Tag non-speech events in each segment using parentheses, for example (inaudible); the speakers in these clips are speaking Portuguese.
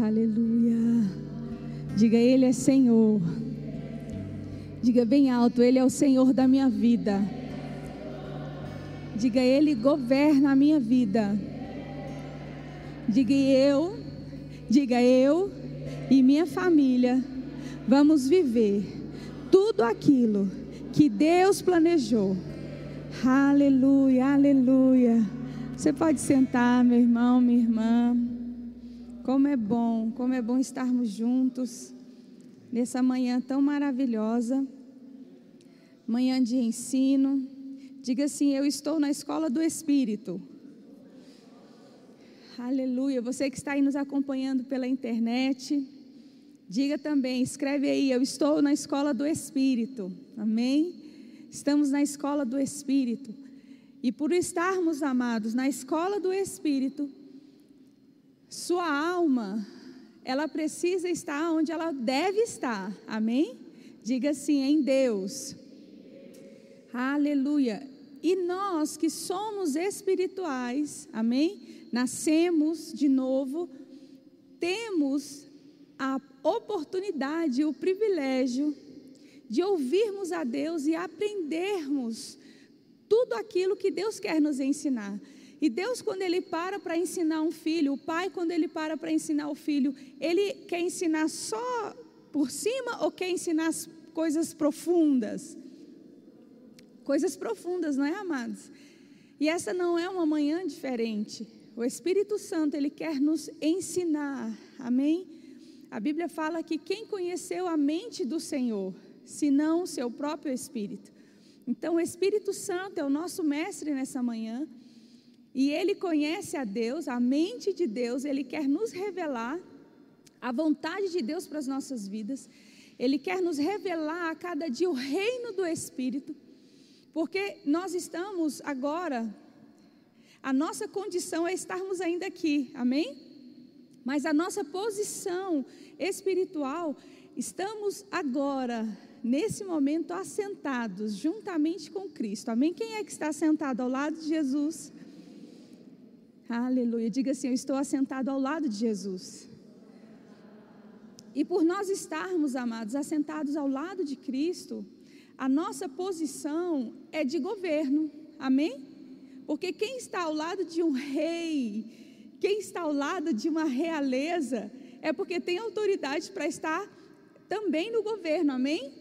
Aleluia. Diga, Ele é Senhor. Diga bem alto: Ele é o Senhor da minha vida. Diga, Ele governa a minha vida. Diga eu, diga eu e minha família vamos viver tudo aquilo que Deus planejou. Aleluia, aleluia. Você pode sentar, meu irmão, minha irmã. Como é bom, como é bom estarmos juntos nessa manhã tão maravilhosa, manhã de ensino. Diga assim: Eu estou na escola do Espírito. Aleluia. Você que está aí nos acompanhando pela internet, diga também, escreve aí: Eu estou na escola do Espírito. Amém? Estamos na escola do Espírito. E por estarmos amados na escola do Espírito, sua alma, ela precisa estar onde ela deve estar. Amém? Diga assim, em Deus. Aleluia. E nós que somos espirituais, amém? Nascemos de novo, temos a oportunidade, o privilégio de ouvirmos a Deus e aprendermos tudo aquilo que Deus quer nos ensinar. E Deus, quando Ele para para ensinar um filho, o pai, quando Ele para para ensinar o filho, Ele quer ensinar só por cima ou quer ensinar as coisas profundas? Coisas profundas, não é, amados? E essa não é uma manhã diferente. O Espírito Santo, Ele quer nos ensinar, amém? A Bíblia fala que quem conheceu a mente do Senhor, senão o seu próprio Espírito. Então, o Espírito Santo é o nosso mestre nessa manhã. E ele conhece a Deus, a mente de Deus, ele quer nos revelar a vontade de Deus para as nossas vidas. Ele quer nos revelar a cada dia o reino do Espírito, porque nós estamos agora, a nossa condição é estarmos ainda aqui, amém? Mas a nossa posição espiritual, estamos agora, nesse momento, assentados juntamente com Cristo, amém? Quem é que está sentado ao lado de Jesus? Aleluia. Diga assim: Eu estou assentado ao lado de Jesus. E por nós estarmos, amados, assentados ao lado de Cristo, a nossa posição é de governo. Amém? Porque quem está ao lado de um rei, quem está ao lado de uma realeza, é porque tem autoridade para estar também no governo. Amém?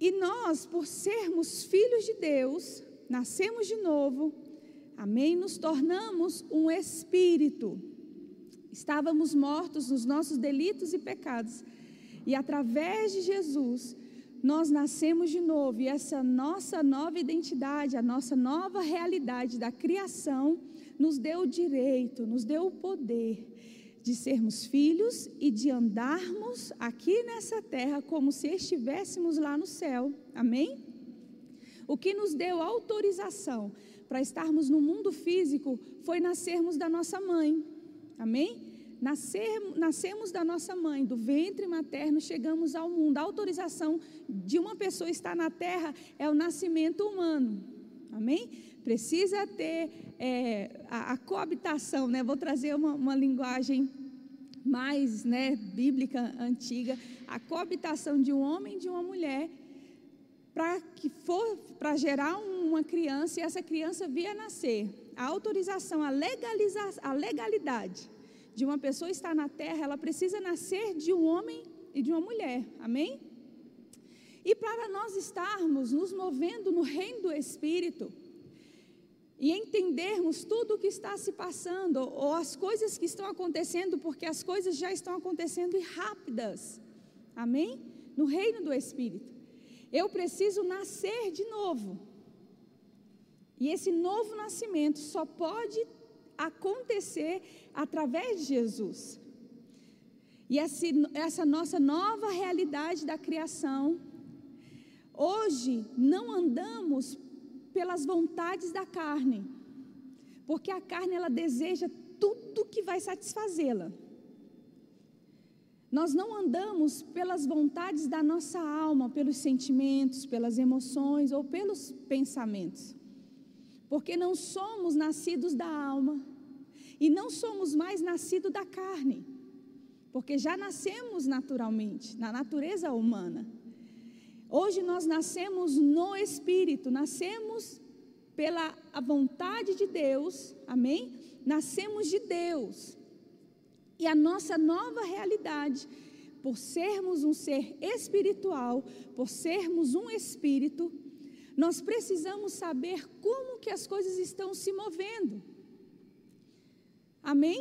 E nós, por sermos filhos de Deus, nascemos de novo, Amém? Nos tornamos um espírito. Estávamos mortos nos nossos delitos e pecados. E através de Jesus, nós nascemos de novo. E essa nossa nova identidade, a nossa nova realidade da criação, nos deu o direito, nos deu o poder de sermos filhos e de andarmos aqui nessa terra como se estivéssemos lá no céu. Amém? O que nos deu autorização para estarmos no mundo físico foi nascermos da nossa mãe. Amém? Nascer, nascemos da nossa mãe, do ventre materno, chegamos ao mundo. A autorização de uma pessoa estar na terra é o nascimento humano. Amém? Precisa ter é, a, a, coabitação, né? Vou trazer uma, uma linguagem mais né, bíblica, antiga. A coabitação de um homem e de uma mulher para que for para gerar uma criança e essa criança vir a nascer. A autorização, a legaliza, a legalidade de uma pessoa estar na terra, ela precisa nascer de um homem e de uma mulher. Amém? E para nós estarmos nos movendo no reino do espírito e entendermos tudo o que está se passando ou as coisas que estão acontecendo, porque as coisas já estão acontecendo e rápidas. Amém? No reino do espírito. Eu preciso nascer de novo. E esse novo nascimento só pode acontecer através de Jesus. E essa nossa nova realidade da criação, hoje não andamos pelas vontades da carne, porque a carne ela deseja tudo que vai satisfazê-la. Nós não andamos pelas vontades da nossa alma, pelos sentimentos, pelas emoções ou pelos pensamentos, porque não somos nascidos da alma. E não somos mais nascidos da carne, porque já nascemos naturalmente, na natureza humana. Hoje nós nascemos no Espírito, nascemos pela vontade de Deus, amém? Nascemos de Deus. E a nossa nova realidade, por sermos um ser espiritual, por sermos um espírito, nós precisamos saber como que as coisas estão se movendo. Amém?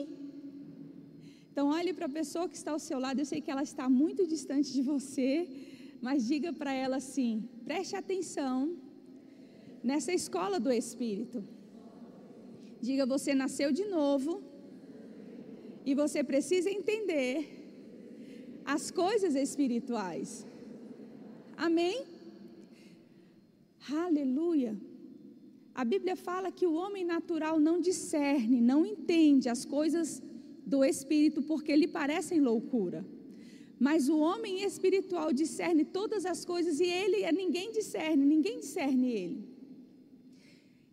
Então olhe para a pessoa que está ao seu lado, eu sei que ela está muito distante de você, mas diga para ela assim: preste atenção nessa escola do Espírito. Diga, você nasceu de novo e você precisa entender as coisas espirituais. Amém? Aleluia. A Bíblia fala que o homem natural não discerne, não entende as coisas do espírito porque lhe parecem loucura. Mas o homem espiritual discerne todas as coisas e ele, ninguém discerne, ninguém discerne ele.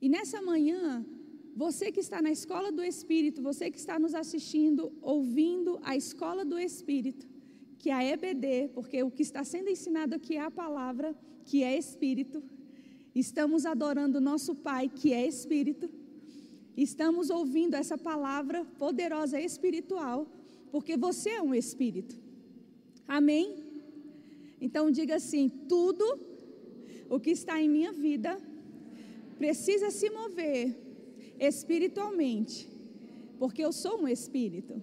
E nessa manhã, você que está na escola do Espírito, você que está nos assistindo, ouvindo a escola do Espírito, que é a EBD, porque o que está sendo ensinado aqui é a palavra, que é Espírito. Estamos adorando nosso Pai, que é Espírito. Estamos ouvindo essa palavra poderosa espiritual, porque você é um Espírito. Amém? Então diga assim: tudo o que está em minha vida precisa se mover espiritualmente, porque eu sou um espírito.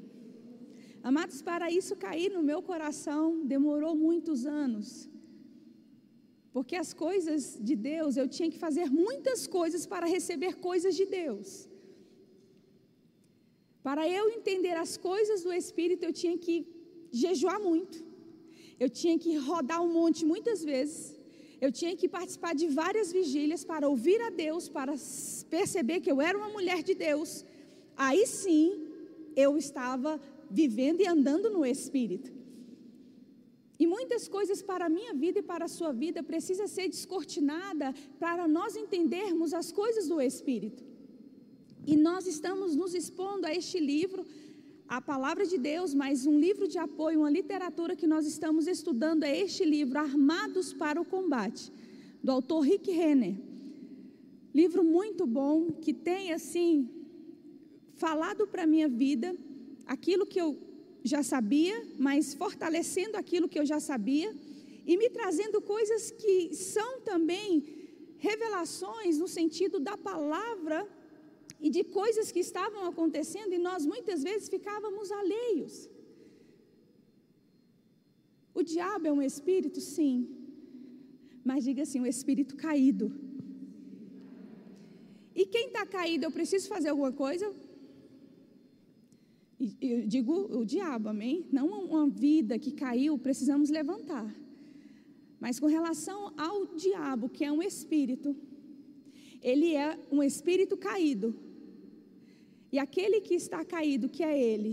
Amados, para isso cair no meu coração demorou muitos anos. Porque as coisas de Deus, eu tinha que fazer muitas coisas para receber coisas de Deus. Para eu entender as coisas do Espírito, eu tinha que jejuar muito. Eu tinha que rodar um monte muitas vezes. Eu tinha que participar de várias vigílias para ouvir a Deus, para perceber que eu era uma mulher de Deus. Aí sim, eu estava vivendo e andando no Espírito. E muitas coisas para a minha vida e para a sua vida precisa ser descortinada para nós entendermos as coisas do Espírito. E nós estamos nos expondo a este livro a palavra de Deus, mas um livro de apoio, uma literatura que nós estamos estudando é este livro, Armados para o Combate, do autor Rick Renner. Livro muito bom, que tem assim, falado para a minha vida, aquilo que eu já sabia, mas fortalecendo aquilo que eu já sabia, e me trazendo coisas que são também revelações no sentido da palavra e de coisas que estavam acontecendo e nós muitas vezes ficávamos alheios. O diabo é um espírito, sim, mas diga assim: um espírito caído. E quem está caído, eu preciso fazer alguma coisa? Eu digo o diabo, amém? Não uma vida que caiu, precisamos levantar. Mas com relação ao diabo, que é um espírito, ele é um espírito caído, e aquele que está caído, que é ele,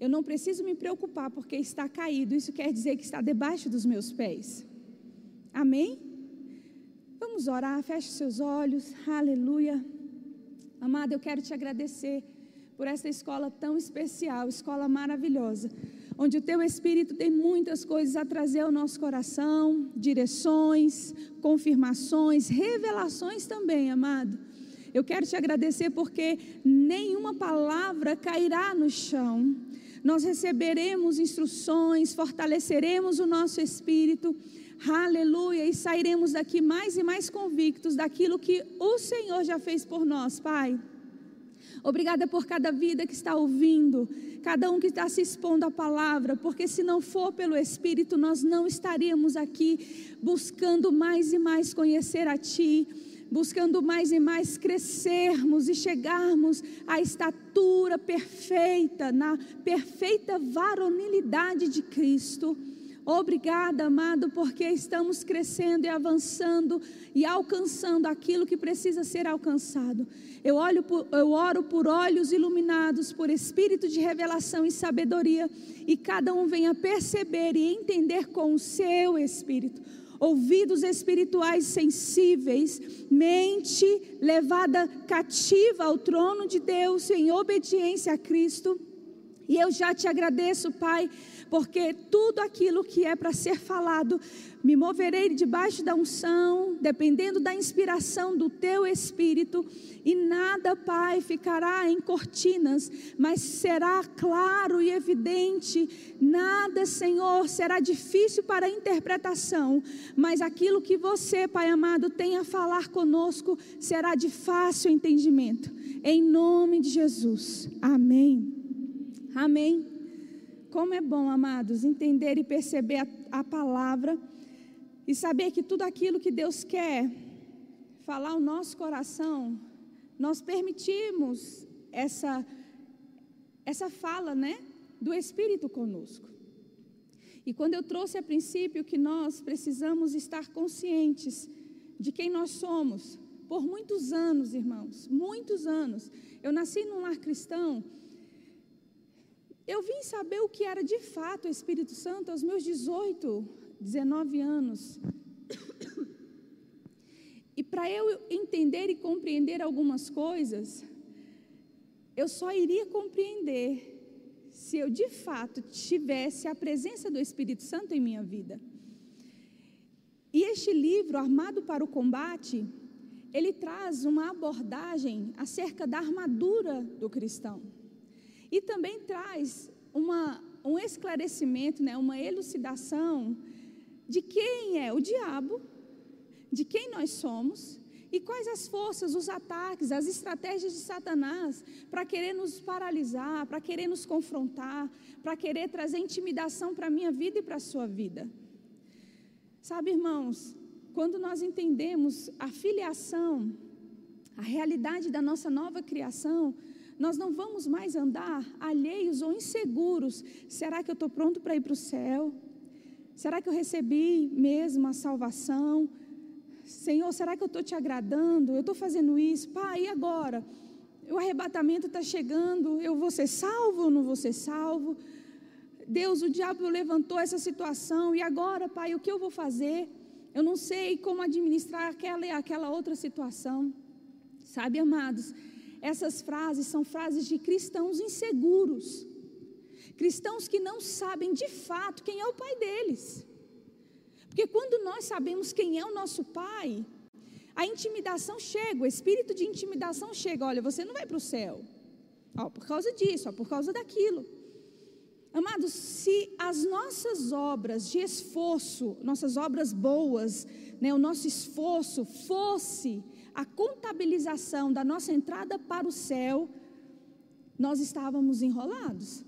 eu não preciso me preocupar porque está caído, isso quer dizer que está debaixo dos meus pés. Amém? Vamos orar, feche seus olhos, aleluia. Amado, eu quero te agradecer por esta escola tão especial, escola maravilhosa, onde o teu Espírito tem muitas coisas a trazer ao nosso coração, direções, confirmações, revelações também, amado. Eu quero te agradecer porque nenhuma palavra cairá no chão. Nós receberemos instruções, fortaleceremos o nosso espírito. Aleluia, e sairemos daqui mais e mais convictos daquilo que o Senhor já fez por nós, Pai. Obrigada por cada vida que está ouvindo, cada um que está se expondo à palavra, porque se não for pelo Espírito, nós não estaríamos aqui buscando mais e mais conhecer a Ti buscando mais e mais crescermos e chegarmos à estatura perfeita, na perfeita varonilidade de Cristo. Obrigada, amado, porque estamos crescendo e avançando e alcançando aquilo que precisa ser alcançado. Eu, por, eu oro por olhos iluminados, por espírito de revelação e sabedoria, e cada um venha perceber e entender com o seu espírito ouvidos espirituais sensíveis, mente levada cativa ao trono de Deus em obediência a Cristo. E eu já te agradeço, Pai, porque tudo aquilo que é para ser falado, me moverei debaixo da unção, dependendo da inspiração do teu espírito, e nada, Pai, ficará em cortinas, mas será claro e evidente. Nada, Senhor, será difícil para interpretação, mas aquilo que você, Pai amado, tem a falar conosco será de fácil entendimento. Em nome de Jesus. Amém. Amém. Como é bom, amados, entender e perceber a, a palavra e saber que tudo aquilo que Deus quer falar ao nosso coração, nós permitimos essa essa fala, né, do Espírito conosco. E quando eu trouxe a princípio que nós precisamos estar conscientes de quem nós somos, por muitos anos, irmãos, muitos anos. Eu nasci num lar cristão eu vim saber o que era de fato o Espírito Santo aos meus 18, 19 anos. E para eu entender e compreender algumas coisas, eu só iria compreender se eu de fato tivesse a presença do Espírito Santo em minha vida. E este livro, Armado para o Combate, ele traz uma abordagem acerca da armadura do cristão. E também traz uma, um esclarecimento, né, uma elucidação de quem é o diabo, de quem nós somos e quais as forças, os ataques, as estratégias de Satanás para querer nos paralisar, para querer nos confrontar, para querer trazer intimidação para a minha vida e para a sua vida. Sabe, irmãos, quando nós entendemos a filiação, a realidade da nossa nova criação, nós não vamos mais andar alheios ou inseguros. Será que eu estou pronto para ir para o céu? Será que eu recebi mesmo a salvação? Senhor, será que eu estou te agradando? Eu estou fazendo isso? Pai, e agora? O arrebatamento está chegando, eu vou ser salvo ou não vou ser salvo? Deus, o diabo levantou essa situação, e agora, Pai, o que eu vou fazer? Eu não sei como administrar aquela e aquela outra situação. Sabe, amados, essas frases são frases de cristãos inseguros, cristãos que não sabem de fato quem é o pai deles. Porque quando nós sabemos quem é o nosso pai, a intimidação chega, o espírito de intimidação chega. Olha, você não vai para o céu, ó, por causa disso, ó, por causa daquilo. Amados, se as nossas obras de esforço, nossas obras boas, né, o nosso esforço fosse a contabilização da nossa entrada para o céu, nós estávamos enrolados.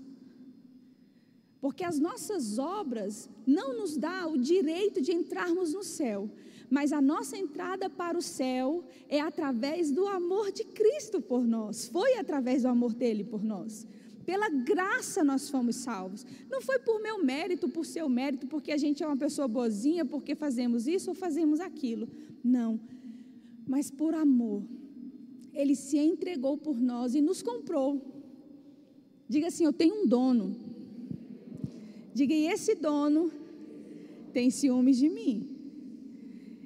Porque as nossas obras não nos dá o direito de entrarmos no céu, mas a nossa entrada para o céu é através do amor de Cristo por nós. Foi através do amor dele por nós. Pela graça nós fomos salvos. Não foi por meu mérito, por seu mérito, porque a gente é uma pessoa boazinha, porque fazemos isso ou fazemos aquilo. Não mas por amor, Ele se entregou por nós e nos comprou. Diga assim: Eu tenho um dono. Diga, e esse dono tem ciúmes de mim.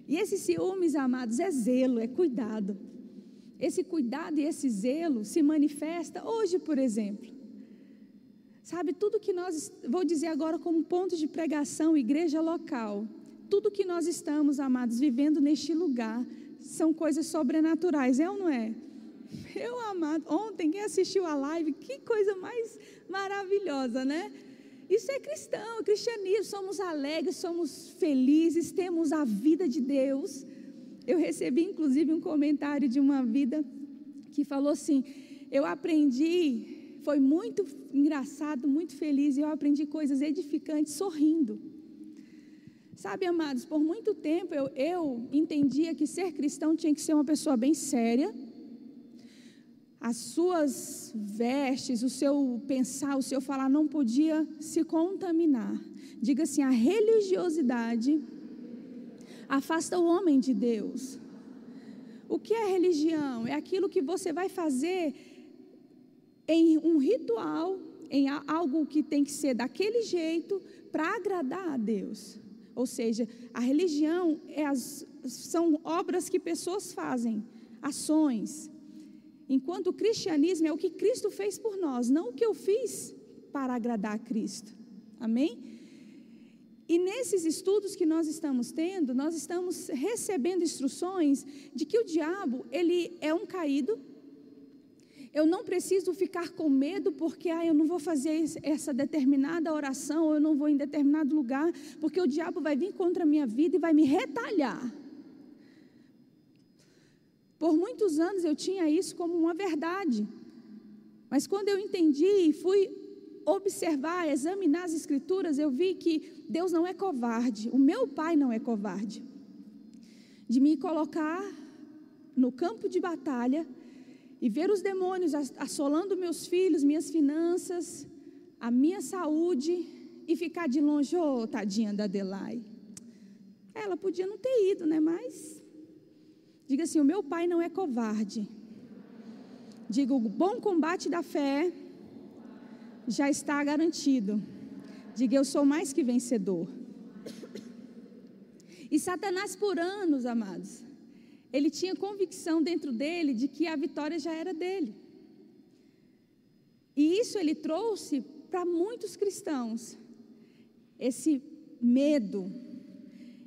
E esse ciúmes, amados, é zelo, é cuidado. Esse cuidado e esse zelo se manifesta hoje, por exemplo. Sabe, tudo que nós, vou dizer agora como ponto de pregação, igreja local, tudo que nós estamos, amados, vivendo neste lugar, são coisas sobrenaturais, é ou não é? Meu amado, ontem quem assistiu a live, que coisa mais maravilhosa, né? Isso é cristão, é cristianismo, somos alegres, somos felizes, temos a vida de Deus. Eu recebi inclusive um comentário de uma vida que falou assim: Eu aprendi, foi muito engraçado, muito feliz, e eu aprendi coisas edificantes sorrindo. Sabe, amados, por muito tempo eu, eu entendia que ser cristão tinha que ser uma pessoa bem séria, as suas vestes, o seu pensar, o seu falar não podia se contaminar. Diga assim: a religiosidade afasta o homem de Deus. O que é religião? É aquilo que você vai fazer em um ritual, em algo que tem que ser daquele jeito para agradar a Deus. Ou seja, a religião é as, são obras que pessoas fazem, ações. Enquanto o cristianismo é o que Cristo fez por nós, não o que eu fiz para agradar a Cristo. Amém? E nesses estudos que nós estamos tendo, nós estamos recebendo instruções de que o diabo, ele é um caído. Eu não preciso ficar com medo porque ah, eu não vou fazer essa determinada oração, ou eu não vou em determinado lugar, porque o diabo vai vir contra a minha vida e vai me retalhar. Por muitos anos eu tinha isso como uma verdade. Mas quando eu entendi e fui observar, examinar as escrituras, eu vi que Deus não é covarde, o meu pai não é covarde. De me colocar no campo de batalha e ver os demônios assolando meus filhos, minhas finanças, a minha saúde e ficar de longe, ô oh, tadinha da Adelaide. Ela podia não ter ido, né? Mas diga assim: o meu pai não é covarde. Diga: o bom combate da fé já está garantido. Diga, eu sou mais que vencedor. E Satanás, por anos, amados, ele tinha convicção dentro dele de que a vitória já era dele. E isso ele trouxe para muitos cristãos. Esse medo,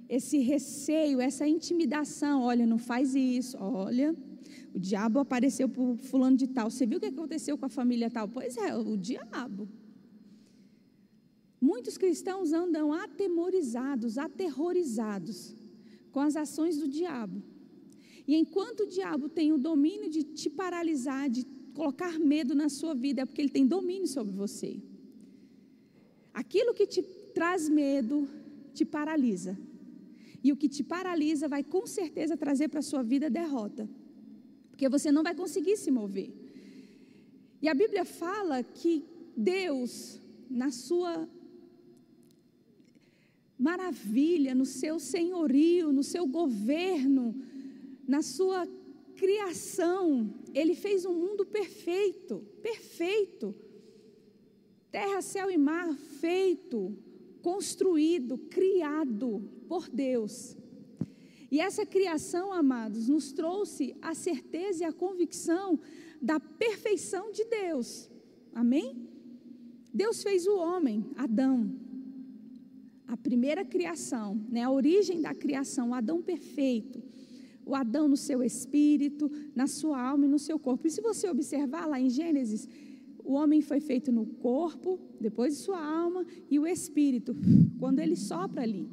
esse receio, essa intimidação. Olha, não faz isso. Olha, o diabo apareceu para fulano de tal. Você viu o que aconteceu com a família tal? Pois é, o diabo. Muitos cristãos andam atemorizados, aterrorizados com as ações do diabo. E enquanto o diabo tem o domínio de te paralisar, de colocar medo na sua vida, é porque ele tem domínio sobre você. Aquilo que te traz medo te paralisa. E o que te paralisa vai com certeza trazer para a sua vida derrota porque você não vai conseguir se mover. E a Bíblia fala que Deus, na sua maravilha, no seu senhorio, no seu governo, na sua criação, Ele fez um mundo perfeito, perfeito. Terra, céu e mar feito, construído, criado por Deus. E essa criação, amados, nos trouxe a certeza e a convicção da perfeição de Deus. Amém? Deus fez o homem, Adão. A primeira criação, né, a origem da criação, Adão perfeito. O Adão no seu espírito, na sua alma e no seu corpo. E se você observar lá em Gênesis, o homem foi feito no corpo, depois de sua alma e o espírito, quando ele sopra ali.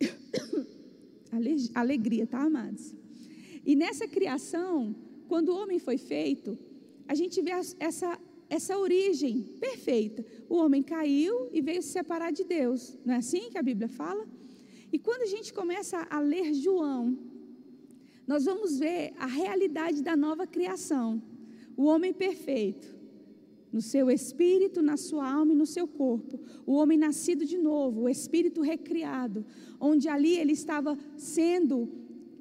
(coughs) Alegria, tá, amados? E nessa criação, quando o homem foi feito, a gente vê essa, essa origem perfeita. O homem caiu e veio se separar de Deus. Não é assim que a Bíblia fala? E quando a gente começa a ler João, nós vamos ver a realidade da nova criação. O homem perfeito no seu espírito, na sua alma e no seu corpo. O homem nascido de novo, o espírito recriado, onde ali ele estava sendo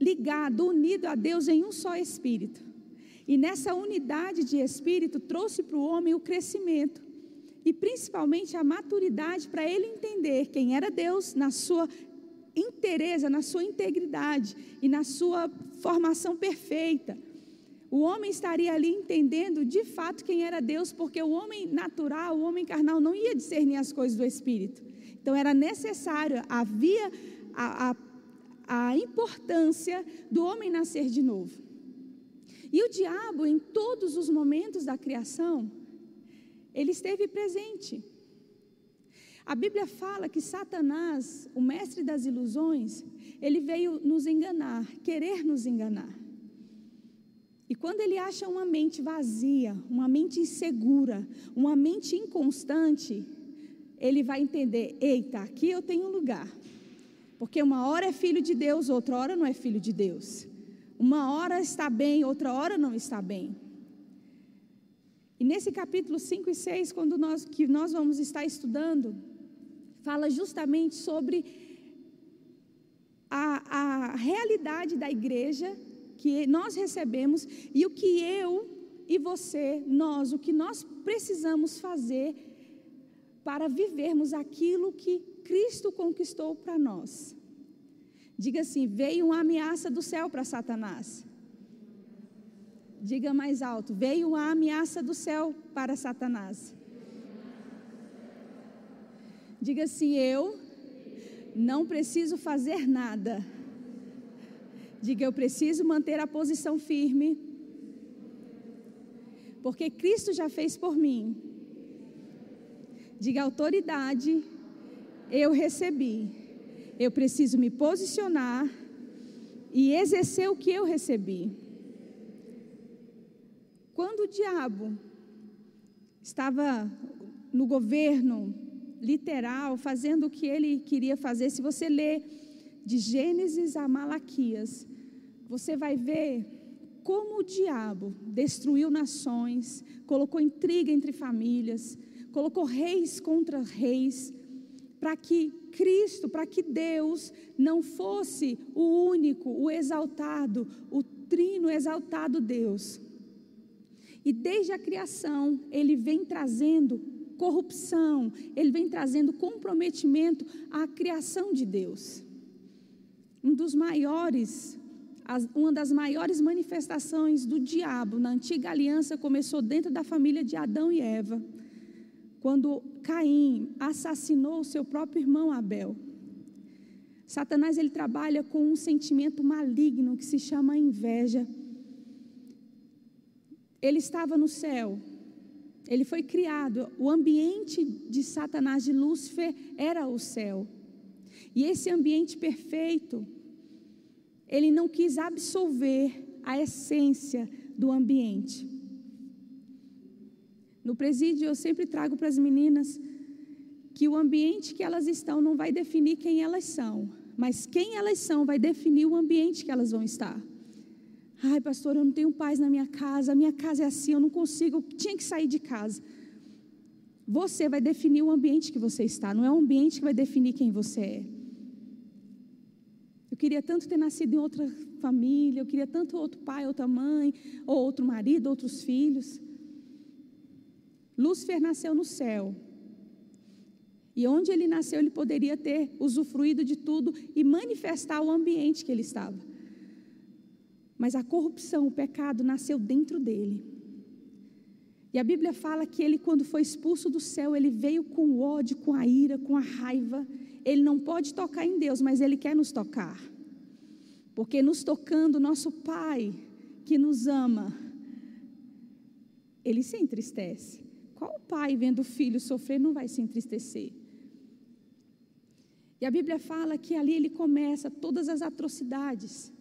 ligado, unido a Deus em um só espírito. E nessa unidade de espírito trouxe para o homem o crescimento e principalmente a maturidade para ele entender quem era Deus na sua inteireza, na sua integridade e na sua formação perfeita o homem estaria ali entendendo de fato quem era Deus, porque o homem natural, o homem carnal, não ia discernir as coisas do Espírito. Então era necessário, havia a, a, a importância do homem nascer de novo. E o diabo, em todos os momentos da criação, ele esteve presente. A Bíblia fala que Satanás, o mestre das ilusões, ele veio nos enganar, querer nos enganar. E quando ele acha uma mente vazia, uma mente insegura, uma mente inconstante, ele vai entender: eita, aqui eu tenho lugar. Porque uma hora é filho de Deus, outra hora não é filho de Deus. Uma hora está bem, outra hora não está bem. E nesse capítulo 5 e 6, quando nós, que nós vamos estar estudando, fala justamente sobre a, a realidade da igreja que nós recebemos e o que eu e você, nós, o que nós precisamos fazer para vivermos aquilo que Cristo conquistou para nós. Diga assim: veio uma ameaça do céu para Satanás. Diga mais alto: veio uma ameaça do céu para Satanás. Diga assim: eu não preciso fazer nada. Diga, eu preciso manter a posição firme, porque Cristo já fez por mim. Diga, autoridade eu recebi. Eu preciso me posicionar e exercer o que eu recebi. Quando o diabo estava no governo literal, fazendo o que ele queria fazer, se você ler de Gênesis a Malaquias, você vai ver como o diabo destruiu nações, colocou intriga entre famílias, colocou reis contra reis, para que Cristo, para que Deus não fosse o único, o exaltado, o trino exaltado Deus. E desde a criação, ele vem trazendo corrupção, ele vem trazendo comprometimento à criação de Deus. Um dos maiores, uma das maiores manifestações do diabo na antiga aliança começou dentro da família de Adão e Eva, quando Caim assassinou seu próprio irmão Abel. Satanás ele trabalha com um sentimento maligno que se chama inveja. Ele estava no céu, ele foi criado, o ambiente de Satanás, de Lúcifer, era o céu. E esse ambiente perfeito, ele não quis absolver a essência do ambiente. No presídio, eu sempre trago para as meninas que o ambiente que elas estão não vai definir quem elas são, mas quem elas são vai definir o ambiente que elas vão estar. Ai, pastor, eu não tenho paz na minha casa, a minha casa é assim, eu não consigo, eu tinha que sair de casa. Você vai definir o ambiente que você está, não é o ambiente que vai definir quem você é. Eu queria tanto ter nascido em outra família, eu queria tanto outro pai, outra mãe, ou outro marido, outros filhos. Lúcifer nasceu no céu. E onde ele nasceu, ele poderia ter usufruído de tudo e manifestar o ambiente que ele estava. Mas a corrupção, o pecado nasceu dentro dele. E a Bíblia fala que ele, quando foi expulso do céu, ele veio com o ódio, com a ira, com a raiva. Ele não pode tocar em Deus, mas ele quer nos tocar. Porque nos tocando, nosso Pai, que nos ama, ele se entristece. Qual pai vendo o filho sofrer não vai se entristecer? E a Bíblia fala que ali ele começa todas as atrocidades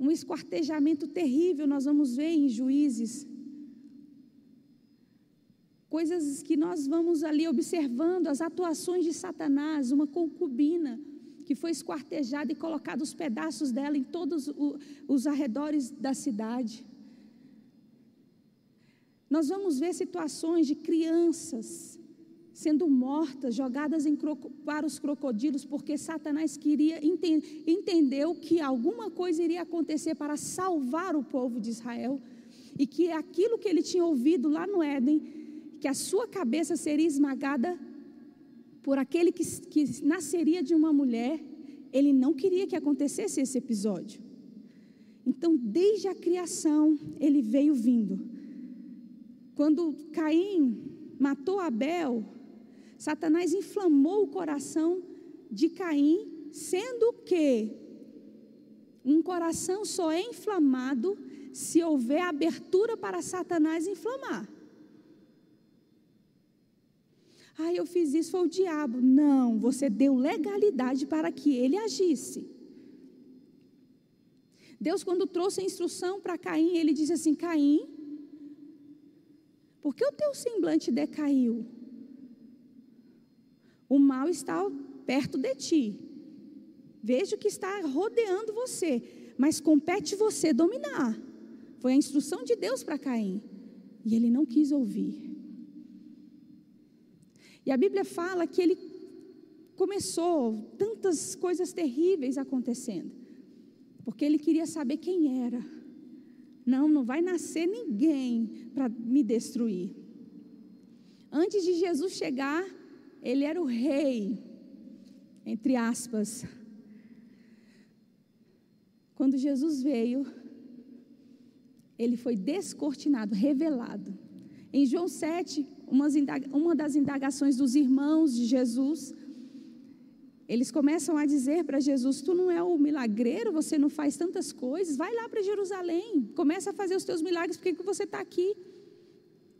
um esquartejamento terrível, nós vamos ver em juízes. Coisas que nós vamos ali observando, as atuações de Satanás, uma concubina que foi esquartejada e colocado os pedaços dela em todos os arredores da cidade. Nós vamos ver situações de crianças sendo mortas, jogadas em, para os crocodilos, porque Satanás queria ente, entendeu que alguma coisa iria acontecer para salvar o povo de Israel e que aquilo que ele tinha ouvido lá no Éden, que a sua cabeça seria esmagada por aquele que, que nasceria de uma mulher, ele não queria que acontecesse esse episódio. Então, desde a criação, ele veio vindo. Quando Caim matou Abel, Satanás inflamou o coração de Caim, sendo que um coração só é inflamado se houver abertura para Satanás inflamar. Ah, eu fiz isso, foi o diabo. Não, você deu legalidade para que ele agisse. Deus, quando trouxe a instrução para Caim, ele disse assim: Caim, por que o teu semblante decaiu? O mal está perto de ti. Vejo que está rodeando você, mas compete você dominar. Foi a instrução de Deus para Caim. E ele não quis ouvir. E a Bíblia fala que ele começou tantas coisas terríveis acontecendo, porque ele queria saber quem era. Não, não vai nascer ninguém para me destruir. Antes de Jesus chegar, ele era o rei, entre aspas. Quando Jesus veio, ele foi descortinado, revelado. Em João 7, uma das indagações dos irmãos de Jesus, eles começam a dizer para Jesus: Tu não é o milagreiro, você não faz tantas coisas, vai lá para Jerusalém, começa a fazer os teus milagres, por que, você está aqui?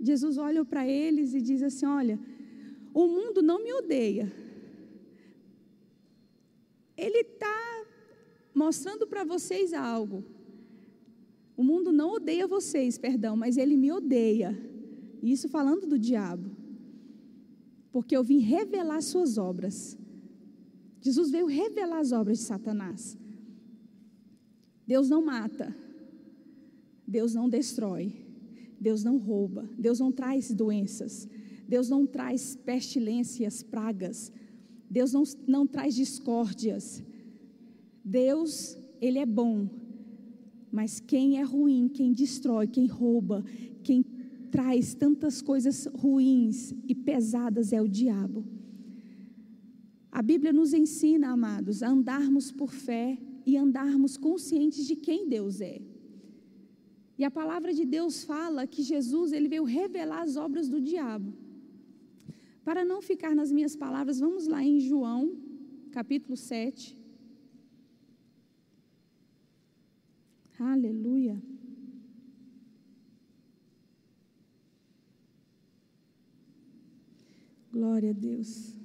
Jesus olha para eles e diz assim: Olha, o mundo não me odeia. Ele está mostrando para vocês algo. O mundo não odeia vocês, perdão, mas ele me odeia. Isso falando do diabo. Porque eu vim revelar suas obras. Jesus veio revelar as obras de Satanás. Deus não mata. Deus não destrói. Deus não rouba. Deus não traz doenças. Deus não traz pestilências, pragas. Deus não, não traz discórdias. Deus, Ele é bom. Mas quem é ruim, quem destrói, quem rouba, quem traz tantas coisas ruins e pesadas é o diabo. A Bíblia nos ensina, amados, a andarmos por fé e andarmos conscientes de quem Deus é. E a palavra de Deus fala que Jesus ele veio revelar as obras do diabo. Para não ficar nas minhas palavras, vamos lá em João, capítulo 7. Aleluia. Glória a Deus.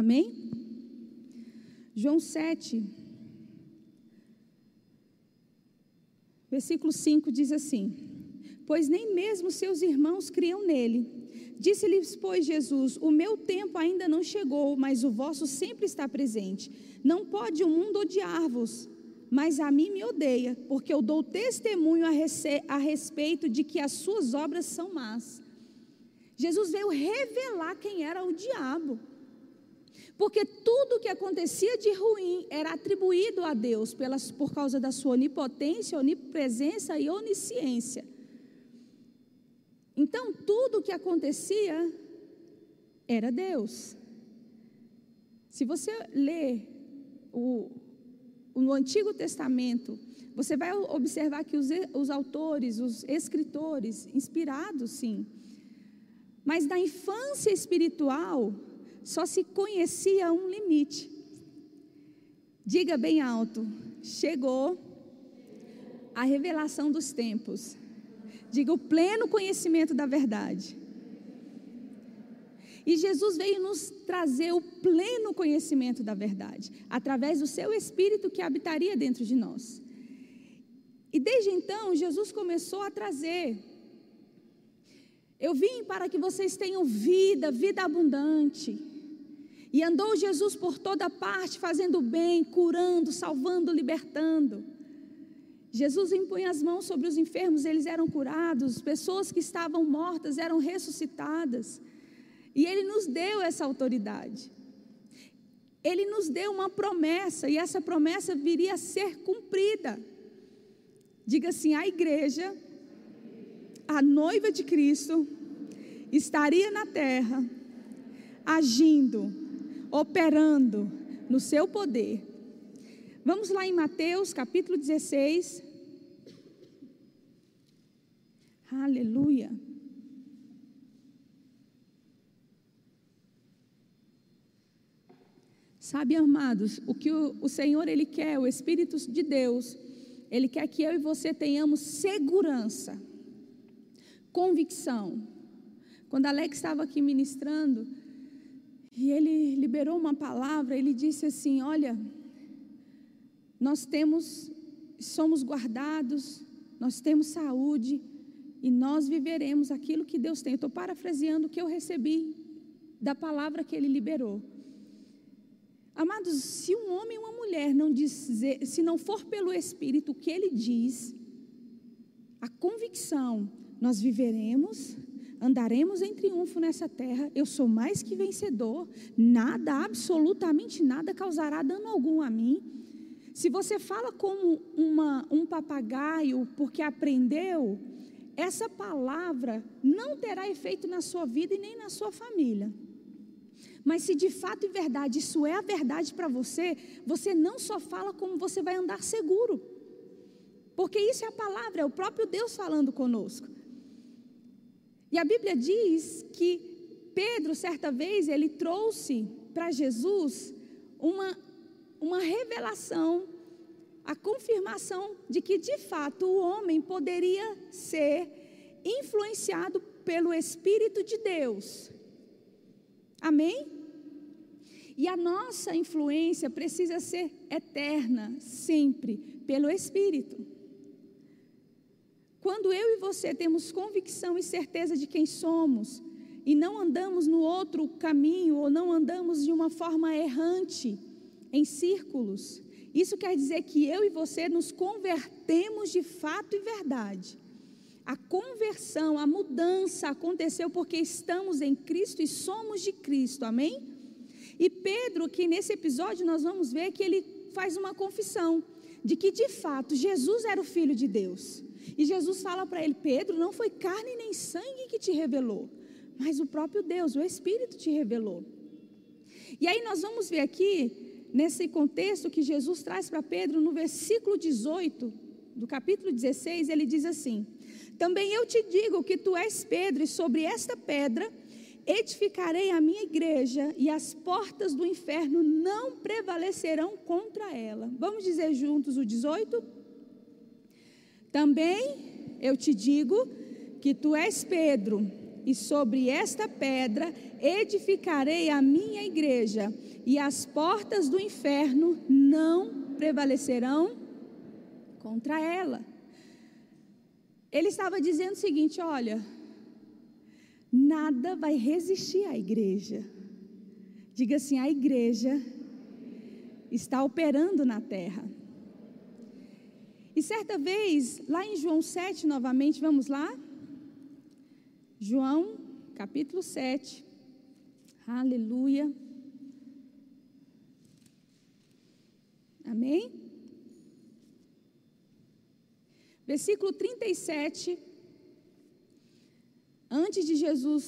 Amém? João 7, versículo 5 diz assim: Pois nem mesmo seus irmãos criam nele. Disse-lhes, pois, Jesus: O meu tempo ainda não chegou, mas o vosso sempre está presente. Não pode o mundo odiar-vos, mas a mim me odeia, porque eu dou testemunho a, a respeito de que as suas obras são más. Jesus veio revelar quem era o diabo. Porque tudo que acontecia de ruim era atribuído a Deus pelas, por causa da sua onipotência, onipresença e onisciência. Então, tudo que acontecia era Deus. Se você ler o, o Antigo Testamento, você vai observar que os, os autores, os escritores, inspirados sim, mas na infância espiritual, só se conhecia um limite. Diga bem alto: chegou a revelação dos tempos. Diga o pleno conhecimento da verdade. E Jesus veio nos trazer o pleno conhecimento da verdade, através do seu Espírito que habitaria dentro de nós. E desde então, Jesus começou a trazer. Eu vim para que vocês tenham vida, vida abundante. E andou Jesus por toda parte, fazendo bem, curando, salvando, libertando. Jesus impunha as mãos sobre os enfermos, eles eram curados, pessoas que estavam mortas eram ressuscitadas. E Ele nos deu essa autoridade. Ele nos deu uma promessa, e essa promessa viria a ser cumprida. Diga assim: a igreja, a noiva de Cristo, estaria na terra, agindo operando no seu poder. Vamos lá em Mateus capítulo 16. Aleluia. Sabe, amados, o que o, Senhor ele quer, o Espírito de Deus, ele quer que eu e você tenhamos segurança, convicção. Quando Alex estava aqui ministrando, e ele liberou uma palavra, ele disse assim: Olha, nós temos, somos guardados, nós temos saúde e nós viveremos aquilo que Deus tem. estou parafraseando o que eu recebi da palavra que ele liberou. Amados, se um homem e uma mulher não dizer, se não for pelo Espírito o que ele diz, a convicção, nós viveremos, andaremos em triunfo nessa terra. Eu sou mais que vencedor. Nada, absolutamente nada, causará dano algum a mim. Se você fala como uma, um papagaio porque aprendeu, essa palavra não terá efeito na sua vida e nem na sua família. Mas se de fato e verdade isso é a verdade para você, você não só fala como você vai andar seguro. Porque isso é a palavra, é o próprio Deus falando conosco. E a Bíblia diz que Pedro, certa vez, ele trouxe para Jesus uma, uma revelação, a confirmação de que de fato o homem poderia ser influenciado pelo Espírito de Deus. Amém? E a nossa influência precisa ser eterna, sempre, pelo Espírito. Quando eu e você temos convicção e certeza de quem somos, e não andamos no outro caminho, ou não andamos de uma forma errante, em círculos, isso quer dizer que eu e você nos convertemos de fato e verdade. A conversão, a mudança aconteceu porque estamos em Cristo e somos de Cristo, amém? E Pedro, que nesse episódio nós vamos ver que ele faz uma confissão de que de fato Jesus era o Filho de Deus. E Jesus fala para ele: Pedro, não foi carne nem sangue que te revelou, mas o próprio Deus, o Espírito te revelou. E aí nós vamos ver aqui, nesse contexto que Jesus traz para Pedro, no versículo 18 do capítulo 16, ele diz assim: também eu te digo que tu és Pedro, e sobre esta pedra edificarei a minha igreja, e as portas do inferno não prevalecerão contra ela. Vamos dizer juntos o 18? Também eu te digo que tu és Pedro, e sobre esta pedra edificarei a minha igreja, e as portas do inferno não prevalecerão contra ela. Ele estava dizendo o seguinte: olha, nada vai resistir à igreja. Diga assim: a igreja está operando na terra. E certa vez, lá em João 7, novamente, vamos lá? João, capítulo 7. Aleluia. Amém? Versículo 37. Antes de Jesus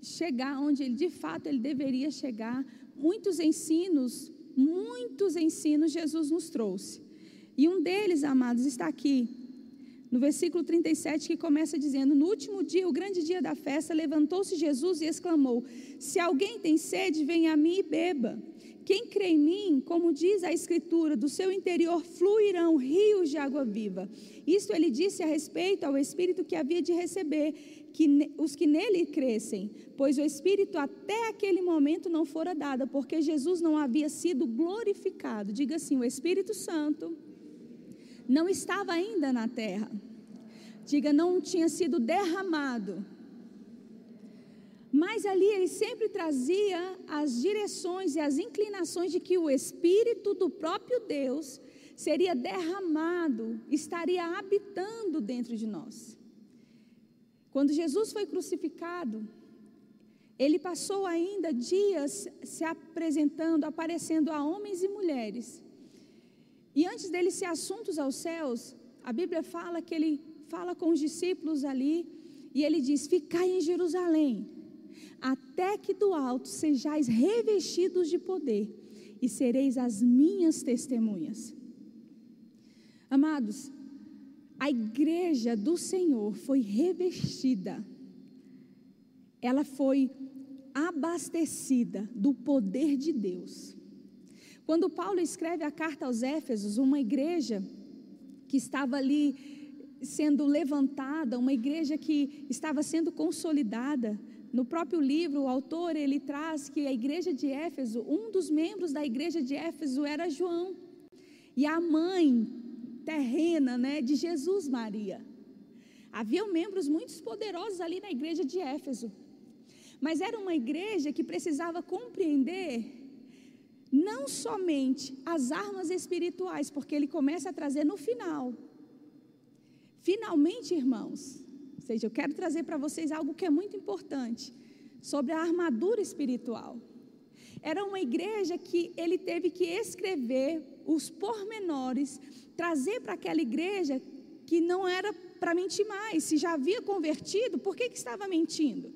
chegar onde ele de fato ele deveria chegar, muitos ensinos, muitos ensinos Jesus nos trouxe. E um deles, amados, está aqui, no versículo 37, que começa dizendo: No último dia, o grande dia da festa, levantou-se Jesus e exclamou: Se alguém tem sede, venha a mim e beba. Quem crê em mim, como diz a Escritura, do seu interior fluirão rios de água viva. Isto ele disse a respeito ao Espírito que havia de receber, que os que nele crescem, pois o Espírito até aquele momento não fora dado, porque Jesus não havia sido glorificado. Diga assim: o Espírito Santo não estava ainda na terra. Diga, não tinha sido derramado mas ali ele sempre trazia as direções e as inclinações de que o Espírito do próprio Deus seria derramado, estaria habitando dentro de nós. Quando Jesus foi crucificado, ele passou ainda dias se apresentando, aparecendo a homens e mulheres. E antes dele ser assuntos aos céus, a Bíblia fala que ele fala com os discípulos ali e ele diz: Ficai em Jerusalém até que do alto sejais revestidos de poder e sereis as minhas testemunhas. Amados, a igreja do Senhor foi revestida, ela foi abastecida do poder de Deus. Quando Paulo escreve a carta aos Éfesos, uma igreja que estava ali sendo levantada, uma igreja que estava sendo consolidada, no próprio livro, o autor ele traz que a igreja de Éfeso, um dos membros da igreja de Éfeso era João. E a mãe terrena, né, de Jesus Maria. Havia membros muito poderosos ali na igreja de Éfeso. Mas era uma igreja que precisava compreender não somente as armas espirituais, porque ele começa a trazer no final. Finalmente, irmãos, seja, eu quero trazer para vocês algo que é muito importante sobre a armadura espiritual. Era uma igreja que ele teve que escrever os pormenores, trazer para aquela igreja que não era para mentir mais. Se já havia convertido, por que, que estava mentindo?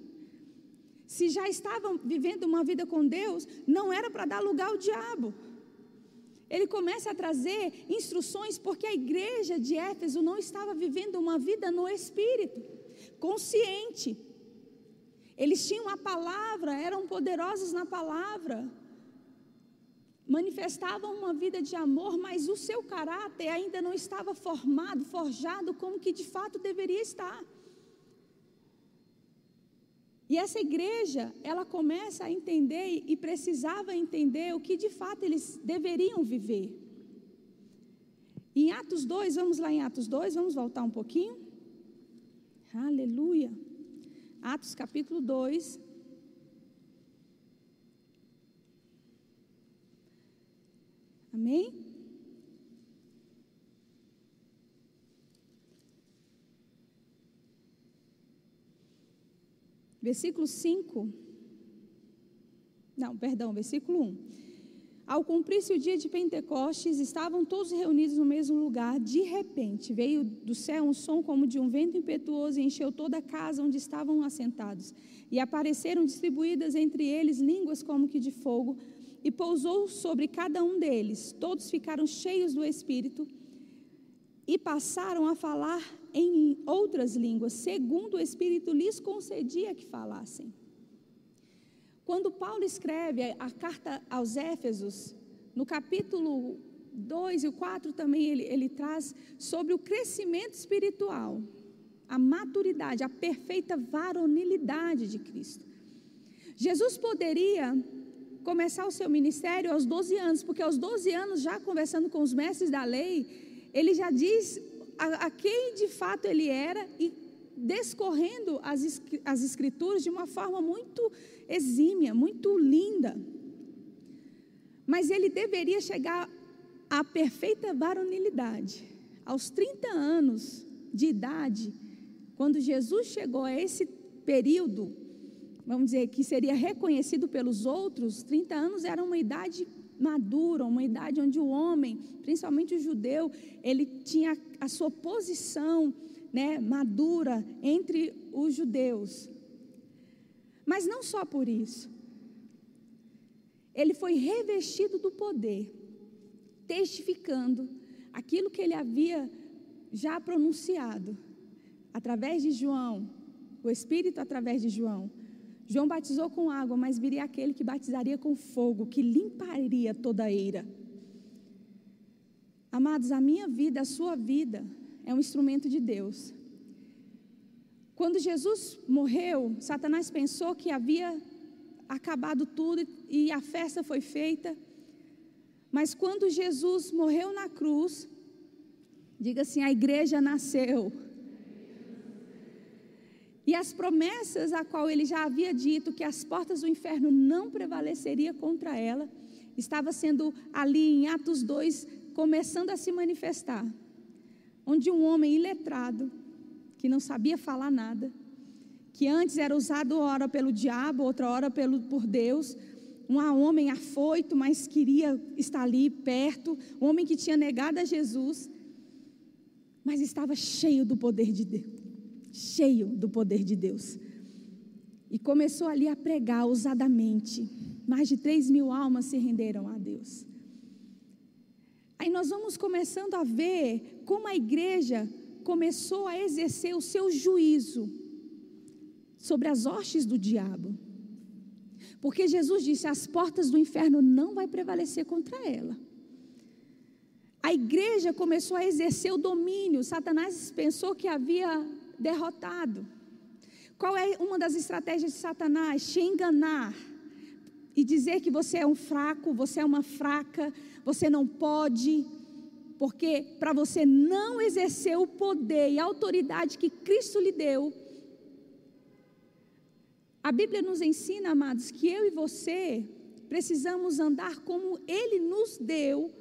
Se já estava vivendo uma vida com Deus, não era para dar lugar ao diabo. Ele começa a trazer instruções porque a igreja de Éfeso não estava vivendo uma vida no espírito, consciente. Eles tinham a palavra, eram poderosos na palavra, manifestavam uma vida de amor, mas o seu caráter ainda não estava formado, forjado como que de fato deveria estar. E essa igreja, ela começa a entender e precisava entender o que de fato eles deveriam viver. Em Atos 2, vamos lá em Atos 2, vamos voltar um pouquinho. Aleluia. Atos capítulo 2. Amém? Versículo 5. Não, perdão, versículo 1. Ao cumprir-se o dia de Pentecostes, estavam todos reunidos no mesmo lugar. De repente, veio do céu um som como de um vento impetuoso e encheu toda a casa onde estavam assentados. E apareceram distribuídas entre eles línguas como que de fogo, e pousou sobre cada um deles. Todos ficaram cheios do Espírito e passaram a falar em outras línguas, segundo o Espírito lhes concedia que falassem. Quando Paulo escreve a carta aos Éfesos, no capítulo 2 e o 4 também ele, ele traz sobre o crescimento espiritual, a maturidade, a perfeita varonilidade de Cristo. Jesus poderia começar o seu ministério aos 12 anos, porque aos 12 anos, já conversando com os mestres da lei, ele já diz a, a quem de fato ele era e descorrendo as, as escrituras de uma forma muito exímia, muito linda. Mas ele deveria chegar à perfeita varonilidade. Aos 30 anos de idade, quando Jesus chegou a esse período, vamos dizer, que seria reconhecido pelos outros, 30 anos era uma idade madura, uma idade onde o homem, principalmente o judeu, ele tinha a sua posição né, madura entre os judeus. Mas não só por isso. Ele foi revestido do poder, testificando aquilo que ele havia já pronunciado através de João, o Espírito através de João. João batizou com água, mas viria aquele que batizaria com fogo, que limparia toda a eira. Amados, a minha vida, a sua vida, é um instrumento de Deus. Quando Jesus morreu, Satanás pensou que havia acabado tudo e a festa foi feita. Mas quando Jesus morreu na cruz, diga assim: a igreja nasceu. E as promessas a qual ele já havia dito que as portas do inferno não prevaleceria contra ela, estava sendo ali em Atos 2 começando a se manifestar. Onde um homem iletrado, que não sabia falar nada, que antes era usado hora pelo diabo, outra hora pelo, por Deus, um homem afoito, mas queria estar ali perto, um homem que tinha negado a Jesus, mas estava cheio do poder de Deus cheio do poder de Deus. E começou ali a pregar ousadamente. Mais de 3 mil almas se renderam a Deus. Aí nós vamos começando a ver como a igreja começou a exercer o seu juízo sobre as hostes do diabo. Porque Jesus disse: as portas do inferno não vai prevalecer contra ela. A igreja começou a exercer o domínio. Satanás pensou que havia derrotado. Qual é uma das estratégias de Satanás? Te enganar e dizer que você é um fraco, você é uma fraca, você não pode, porque para você não exercer o poder e a autoridade que Cristo lhe deu, a Bíblia nos ensina, amados, que eu e você precisamos andar como Ele nos deu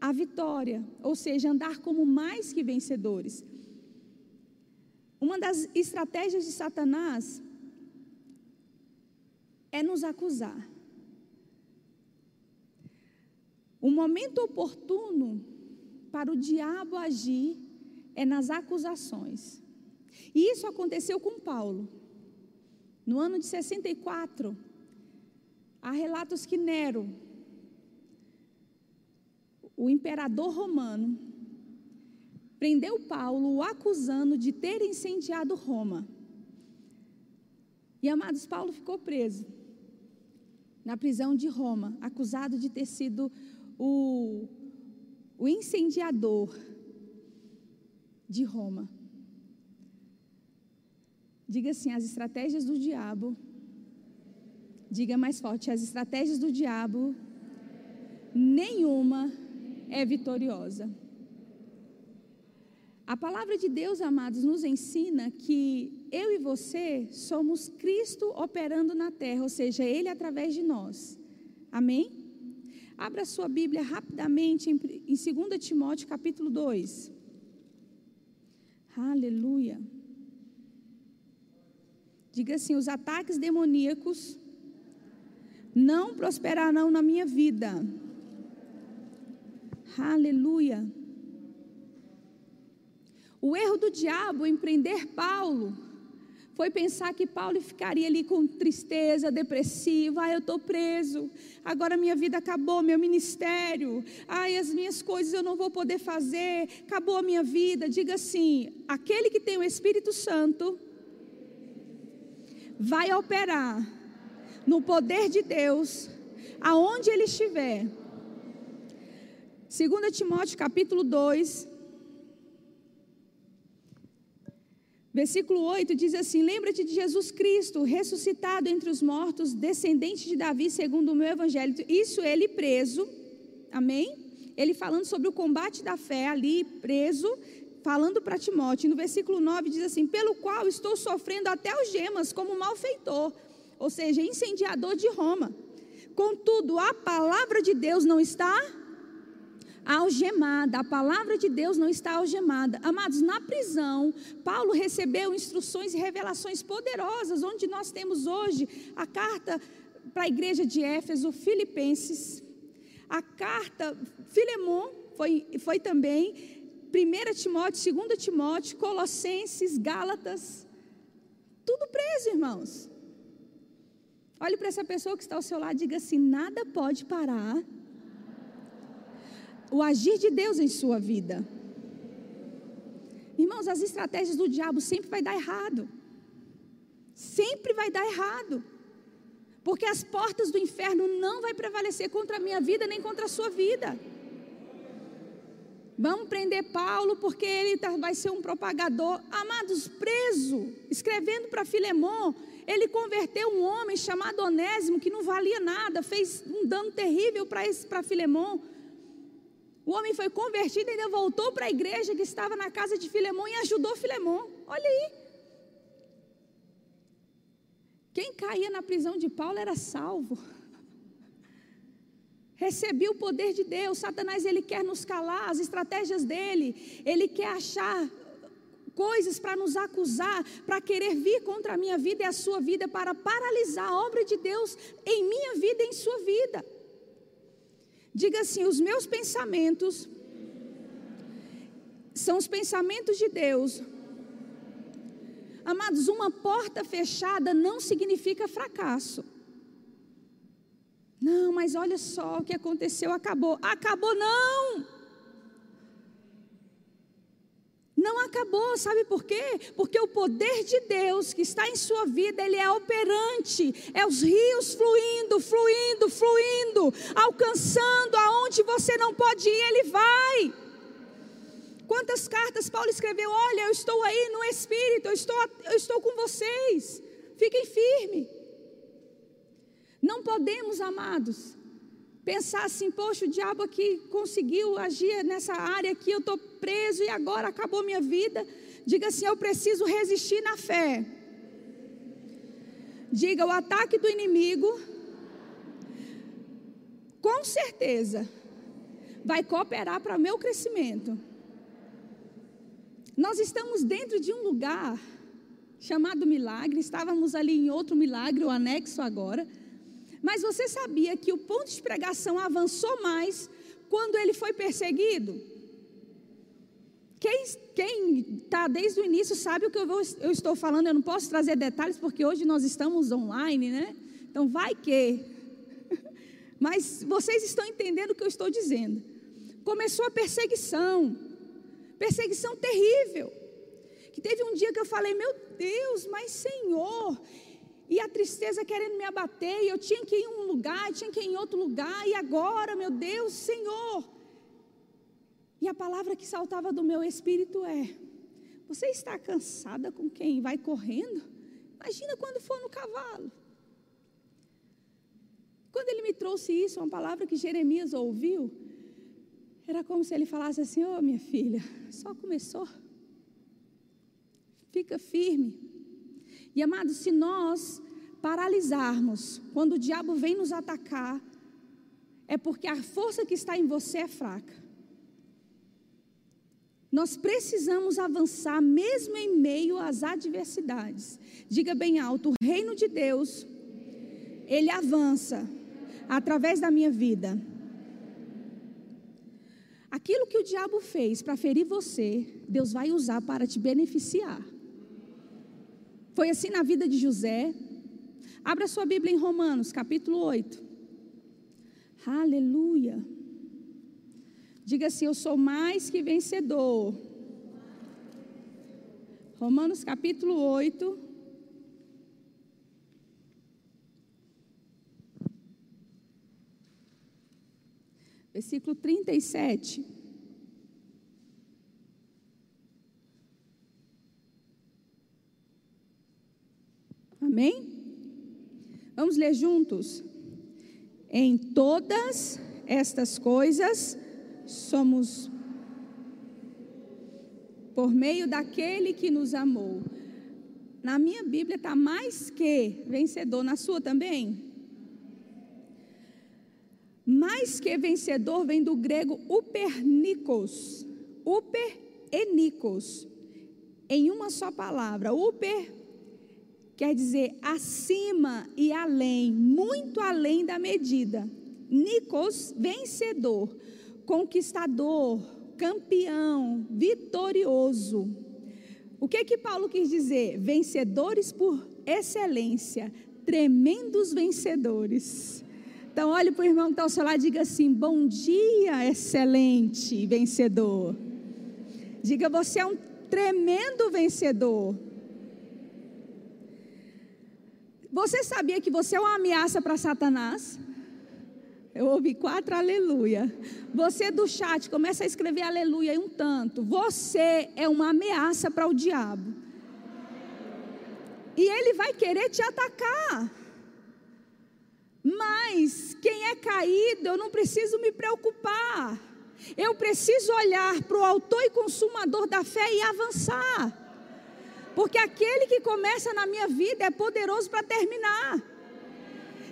a vitória, ou seja, andar como mais que vencedores. Uma das estratégias de Satanás é nos acusar. O momento oportuno para o diabo agir é nas acusações. E isso aconteceu com Paulo. No ano de 64, há relatos que Nero, o imperador romano, prendeu Paulo, o acusando de ter incendiado Roma. E amados, Paulo ficou preso na prisão de Roma, acusado de ter sido o, o incendiador de Roma. Diga assim: as estratégias do diabo. Diga mais forte: as estratégias do diabo, nenhuma é vitoriosa. A palavra de Deus, amados, nos ensina que eu e você somos Cristo operando na terra, ou seja, Ele através de nós. Amém? Abra sua Bíblia rapidamente em, em 2 Timóteo capítulo 2. Aleluia. Diga assim: os ataques demoníacos não prosperarão na minha vida. Aleluia. O erro do diabo em prender Paulo foi pensar que Paulo ficaria ali com tristeza, depressivo. Ah, eu estou preso. Agora minha vida acabou, meu ministério. Ai, as minhas coisas eu não vou poder fazer. Acabou a minha vida. Diga assim: aquele que tem o Espírito Santo vai operar no poder de Deus, aonde ele estiver. 2 Timóteo capítulo 2, Versículo 8 diz assim: Lembra-te de Jesus Cristo, ressuscitado entre os mortos, descendente de Davi, segundo o meu evangelho. Isso ele preso, amém? Ele falando sobre o combate da fé ali, preso, falando para Timóteo. No versículo 9 diz assim: Pelo qual estou sofrendo até os gemas, como malfeitor, ou seja, incendiador de Roma. Contudo, a palavra de Deus não está algemada. A palavra de Deus não está algemada. Amados, na prisão, Paulo recebeu instruções e revelações poderosas, onde nós temos hoje a carta para a igreja de Éfeso, Filipenses, a carta Filemon foi, foi também, 1 Timóteo, 2 Timóteo, Colossenses, Gálatas, tudo preso, irmãos. Olhe para essa pessoa que está ao seu lado e diga assim: nada pode parar o agir de Deus em sua vida. Irmãos, as estratégias do diabo sempre vai dar errado. Sempre vai dar errado. Porque as portas do inferno não vai prevalecer contra a minha vida nem contra a sua vida. Vamos prender Paulo porque ele tá, vai ser um propagador. Amados, preso, escrevendo para Filemon, ele converteu um homem chamado Onésimo que não valia nada, fez um dano terrível para Filemon. O homem foi convertido e ainda voltou para a igreja que estava na casa de Filemão e ajudou Filemão. Olha aí. Quem caía na prisão de Paulo era salvo. Recebia o poder de Deus. Satanás ele quer nos calar, as estratégias dele. Ele quer achar coisas para nos acusar, para querer vir contra a minha vida e a sua vida, para paralisar a obra de Deus em minha vida e em sua vida. Diga assim: os meus pensamentos são os pensamentos de Deus. Amados, uma porta fechada não significa fracasso. Não, mas olha só o que aconteceu, acabou. Acabou não! Não acabou, sabe por quê? Porque o poder de Deus que está em sua vida, ele é operante, é os rios fluindo, fluindo, fluindo, alcançando aonde você não pode ir, ele vai. Quantas cartas Paulo escreveu? Olha, eu estou aí no Espírito, eu estou, eu estou com vocês. Fiquem firmes. Não podemos, amados, pensar assim, poxa, o diabo aqui conseguiu agir nessa área aqui, eu estou preso e agora acabou minha vida. Diga assim, eu preciso resistir na fé. Diga, o ataque do inimigo, com certeza, vai cooperar para o meu crescimento. Nós estamos dentro de um lugar chamado milagre, estávamos ali em outro milagre, o anexo agora. Mas você sabia que o ponto de pregação avançou mais quando ele foi perseguido? Quem está desde o início sabe o que eu, vou, eu estou falando, eu não posso trazer detalhes porque hoje nós estamos online, né? Então vai que. (laughs) Mas vocês estão entendendo o que eu estou dizendo. Começou a perseguição, perseguição terrível. Que teve um dia que eu falei, meu Deus, mas Senhor, e a tristeza querendo me abater, e eu tinha que ir em um lugar, tinha que ir em outro lugar, e agora, meu Deus, Senhor. E a palavra que saltava do meu espírito é: Você está cansada com quem vai correndo? Imagina quando for no cavalo. Quando ele me trouxe isso, uma palavra que Jeremias ouviu, era como se ele falasse assim: Ô oh, minha filha, só começou. Fica firme. E amados, se nós paralisarmos quando o diabo vem nos atacar, é porque a força que está em você é fraca. Nós precisamos avançar mesmo em meio às adversidades. Diga bem alto: o reino de Deus, ele avança através da minha vida. Aquilo que o diabo fez para ferir você, Deus vai usar para te beneficiar. Foi assim na vida de José. Abra sua Bíblia em Romanos, capítulo 8. Aleluia. Diga assim: Eu sou mais que vencedor. Romanos capítulo 8. Versículo 37. Amém? Vamos ler juntos? Em todas estas coisas somos por meio daquele que nos amou. Na minha Bíblia está mais que vencedor, na sua também? Mais que vencedor vem do grego upernikos. Uper enikos. Em uma só palavra. Uper quer dizer acima e além, muito além da medida. Nikos, vencedor, conquistador, campeão, vitorioso. O que que Paulo quis dizer? Vencedores por excelência, tremendos vencedores. Então, olhe para o irmão que está ao seu lado e diga assim: Bom dia, excelente vencedor. Diga, você é um tremendo vencedor. Você sabia que você é uma ameaça para Satanás? Eu ouvi quatro aleluia. Você do chat começa a escrever aleluia em um tanto. Você é uma ameaça para o diabo. E ele vai querer te atacar. Mas quem é caído, eu não preciso me preocupar. Eu preciso olhar para o autor e consumador da fé e avançar. Porque aquele que começa na minha vida é poderoso para terminar.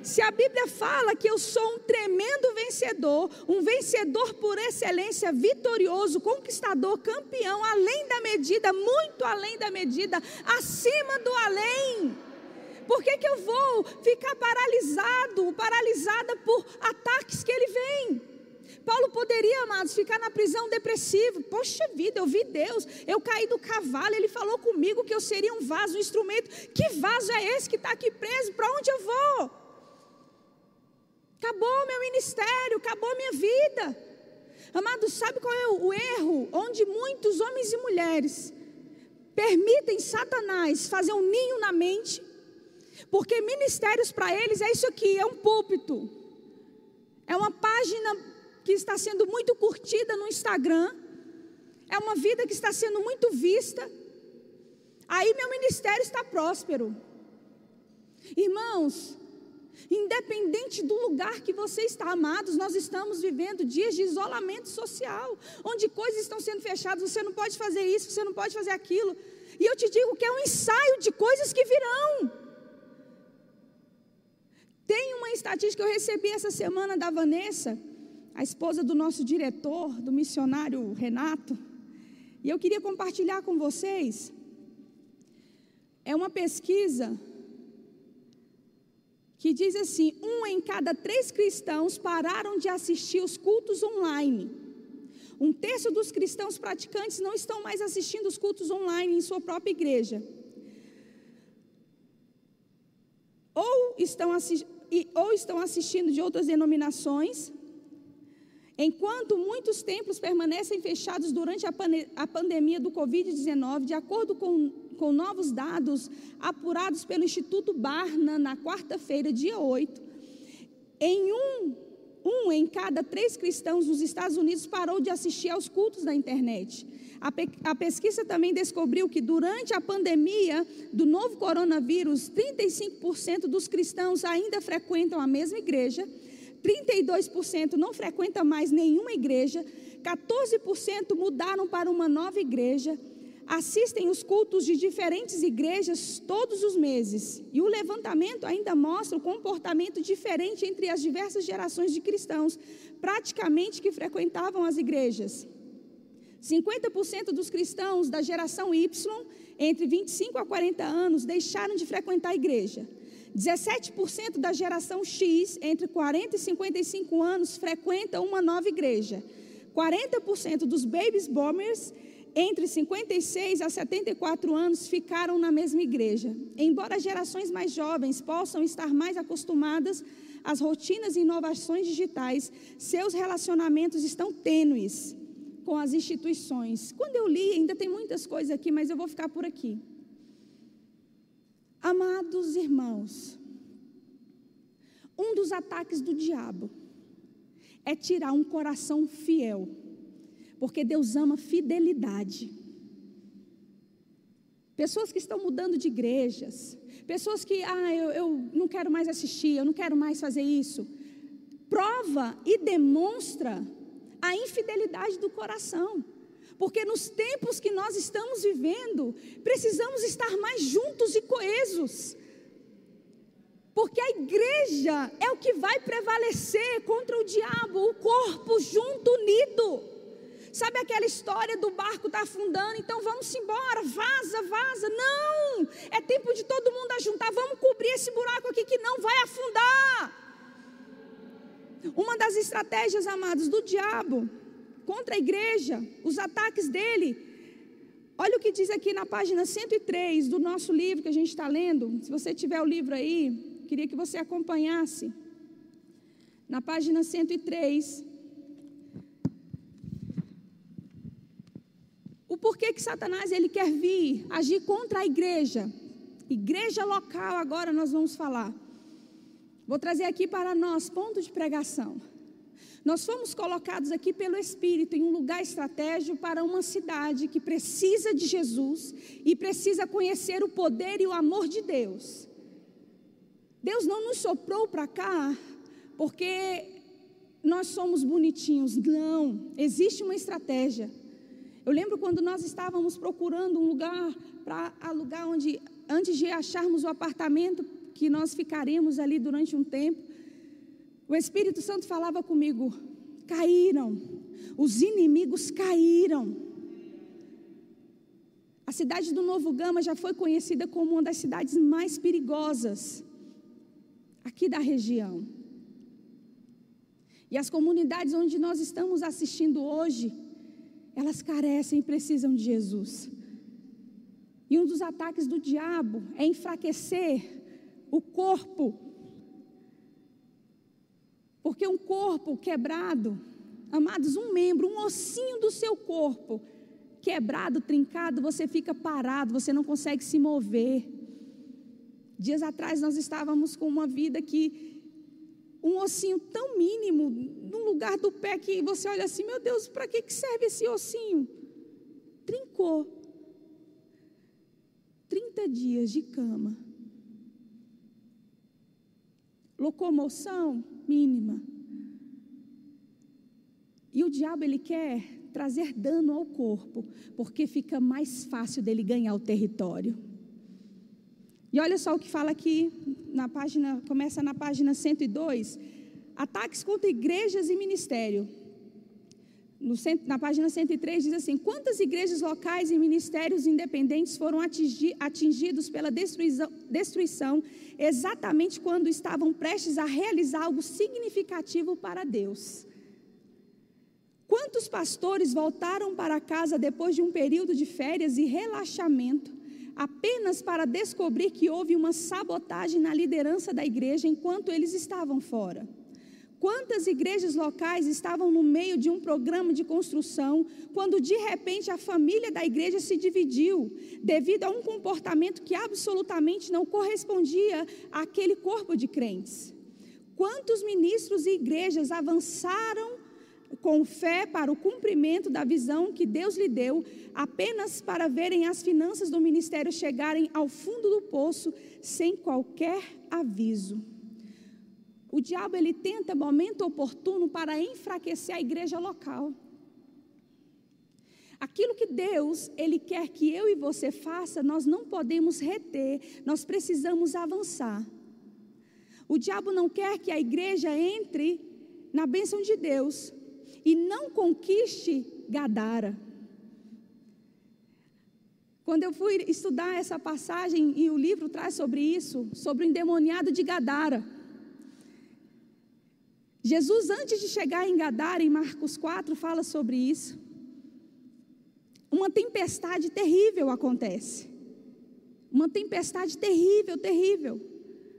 Se a Bíblia fala que eu sou um tremendo vencedor, um vencedor por excelência, vitorioso, conquistador, campeão, além da medida, muito além da medida, acima do além. Por que, que eu vou ficar paralisado, paralisada por ataques que ele vem? Paulo poderia, amados, ficar na prisão depressivo. Poxa vida, eu vi Deus, eu caí do cavalo, ele falou comigo que eu seria um vaso, um instrumento. Que vaso é esse que está aqui preso? Para onde eu vou? Acabou meu ministério, acabou minha vida. Amados, sabe qual é o erro? Onde muitos homens e mulheres permitem Satanás fazer um ninho na mente, porque ministérios para eles é isso aqui: é um púlpito, é uma página que está sendo muito curtida no Instagram, é uma vida que está sendo muito vista. Aí meu ministério está próspero. Irmãos, independente do lugar que você está, amados, nós estamos vivendo dias de isolamento social, onde coisas estão sendo fechadas, você não pode fazer isso, você não pode fazer aquilo. E eu te digo que é um ensaio de coisas que virão. Tem uma estatística que eu recebi essa semana da Vanessa, a esposa do nosso diretor, do missionário Renato, e eu queria compartilhar com vocês. é uma pesquisa que diz assim: um em cada três cristãos pararam de assistir os cultos online. Um terço dos cristãos praticantes não estão mais assistindo os cultos online em sua própria igreja. Ou estão, ou estão assistindo de outras denominações, Enquanto muitos templos permanecem fechados durante a, a pandemia do Covid-19, de acordo com, com novos dados apurados pelo Instituto Barna na quarta-feira, dia 8, em um, um em cada três cristãos nos Estados Unidos parou de assistir aos cultos da internet. A, pe, a pesquisa também descobriu que durante a pandemia do novo coronavírus, 35% dos cristãos ainda frequentam a mesma igreja 32% não frequenta mais nenhuma igreja, 14% mudaram para uma nova igreja, assistem os cultos de diferentes igrejas todos os meses. E o levantamento ainda mostra o comportamento diferente entre as diversas gerações de cristãos, praticamente que frequentavam as igrejas. 50% dos cristãos da geração Y, entre 25 a 40 anos, deixaram de frequentar a igreja. 17% da geração X, entre 40 e 55 anos, frequenta uma nova igreja. 40% dos babies boomers, entre 56 a 74 anos, ficaram na mesma igreja. Embora gerações mais jovens possam estar mais acostumadas às rotinas e inovações digitais, seus relacionamentos estão tênues com as instituições. Quando eu li, ainda tem muitas coisas aqui, mas eu vou ficar por aqui. Amados irmãos, um dos ataques do diabo é tirar um coração fiel, porque Deus ama fidelidade. Pessoas que estão mudando de igrejas, pessoas que, ah, eu, eu não quero mais assistir, eu não quero mais fazer isso, prova e demonstra a infidelidade do coração. Porque nos tempos que nós estamos vivendo, precisamos estar mais juntos e coesos. Porque a igreja é o que vai prevalecer contra o diabo, o corpo junto, unido. Sabe aquela história do barco está afundando, então vamos embora, vaza, vaza. Não! É tempo de todo mundo ajuntar, vamos cobrir esse buraco aqui que não vai afundar. Uma das estratégias, amados, do diabo contra a igreja, os ataques dele. Olha o que diz aqui na página 103 do nosso livro que a gente está lendo. Se você tiver o livro aí, queria que você acompanhasse. Na página 103. O porquê que Satanás ele quer vir agir contra a igreja. Igreja local, agora nós vamos falar. Vou trazer aqui para nós ponto de pregação. Nós fomos colocados aqui pelo Espírito em um lugar estratégico para uma cidade que precisa de Jesus e precisa conhecer o poder e o amor de Deus. Deus não nos soprou para cá porque nós somos bonitinhos, não, existe uma estratégia. Eu lembro quando nós estávamos procurando um lugar para alugar onde antes de acharmos o apartamento que nós ficaremos ali durante um tempo, o Espírito Santo falava comigo: caíram, os inimigos caíram. A cidade do Novo Gama já foi conhecida como uma das cidades mais perigosas aqui da região. E as comunidades onde nós estamos assistindo hoje, elas carecem e precisam de Jesus. E um dos ataques do diabo é enfraquecer o corpo porque um corpo quebrado, amados, um membro, um ossinho do seu corpo quebrado, trincado, você fica parado, você não consegue se mover. Dias atrás nós estávamos com uma vida que um ossinho tão mínimo, num lugar do pé que você olha assim, meu Deus, para que serve esse ossinho? Trincou. 30 dias de cama. Locomoção, mínima. E o diabo ele quer trazer dano ao corpo, porque fica mais fácil dele ganhar o território. E olha só o que fala aqui na página, começa na página 102, ataques contra igrejas e ministério. No, na página 103 diz assim: Quantas igrejas locais e ministérios independentes foram atingi, atingidos pela destruição, destruição exatamente quando estavam prestes a realizar algo significativo para Deus? Quantos pastores voltaram para casa depois de um período de férias e relaxamento, apenas para descobrir que houve uma sabotagem na liderança da igreja enquanto eles estavam fora? Quantas igrejas locais estavam no meio de um programa de construção, quando de repente a família da igreja se dividiu, devido a um comportamento que absolutamente não correspondia àquele corpo de crentes? Quantos ministros e igrejas avançaram com fé para o cumprimento da visão que Deus lhe deu, apenas para verem as finanças do ministério chegarem ao fundo do poço sem qualquer aviso? O diabo ele tenta momento oportuno para enfraquecer a igreja local. Aquilo que Deus ele quer que eu e você faça, nós não podemos reter, nós precisamos avançar. O diabo não quer que a igreja entre na bênção de Deus e não conquiste Gadara. Quando eu fui estudar essa passagem e o livro traz sobre isso, sobre o endemoniado de Gadara. Jesus, antes de chegar em Gadara, em Marcos 4, fala sobre isso. Uma tempestade terrível acontece. Uma tempestade terrível, terrível.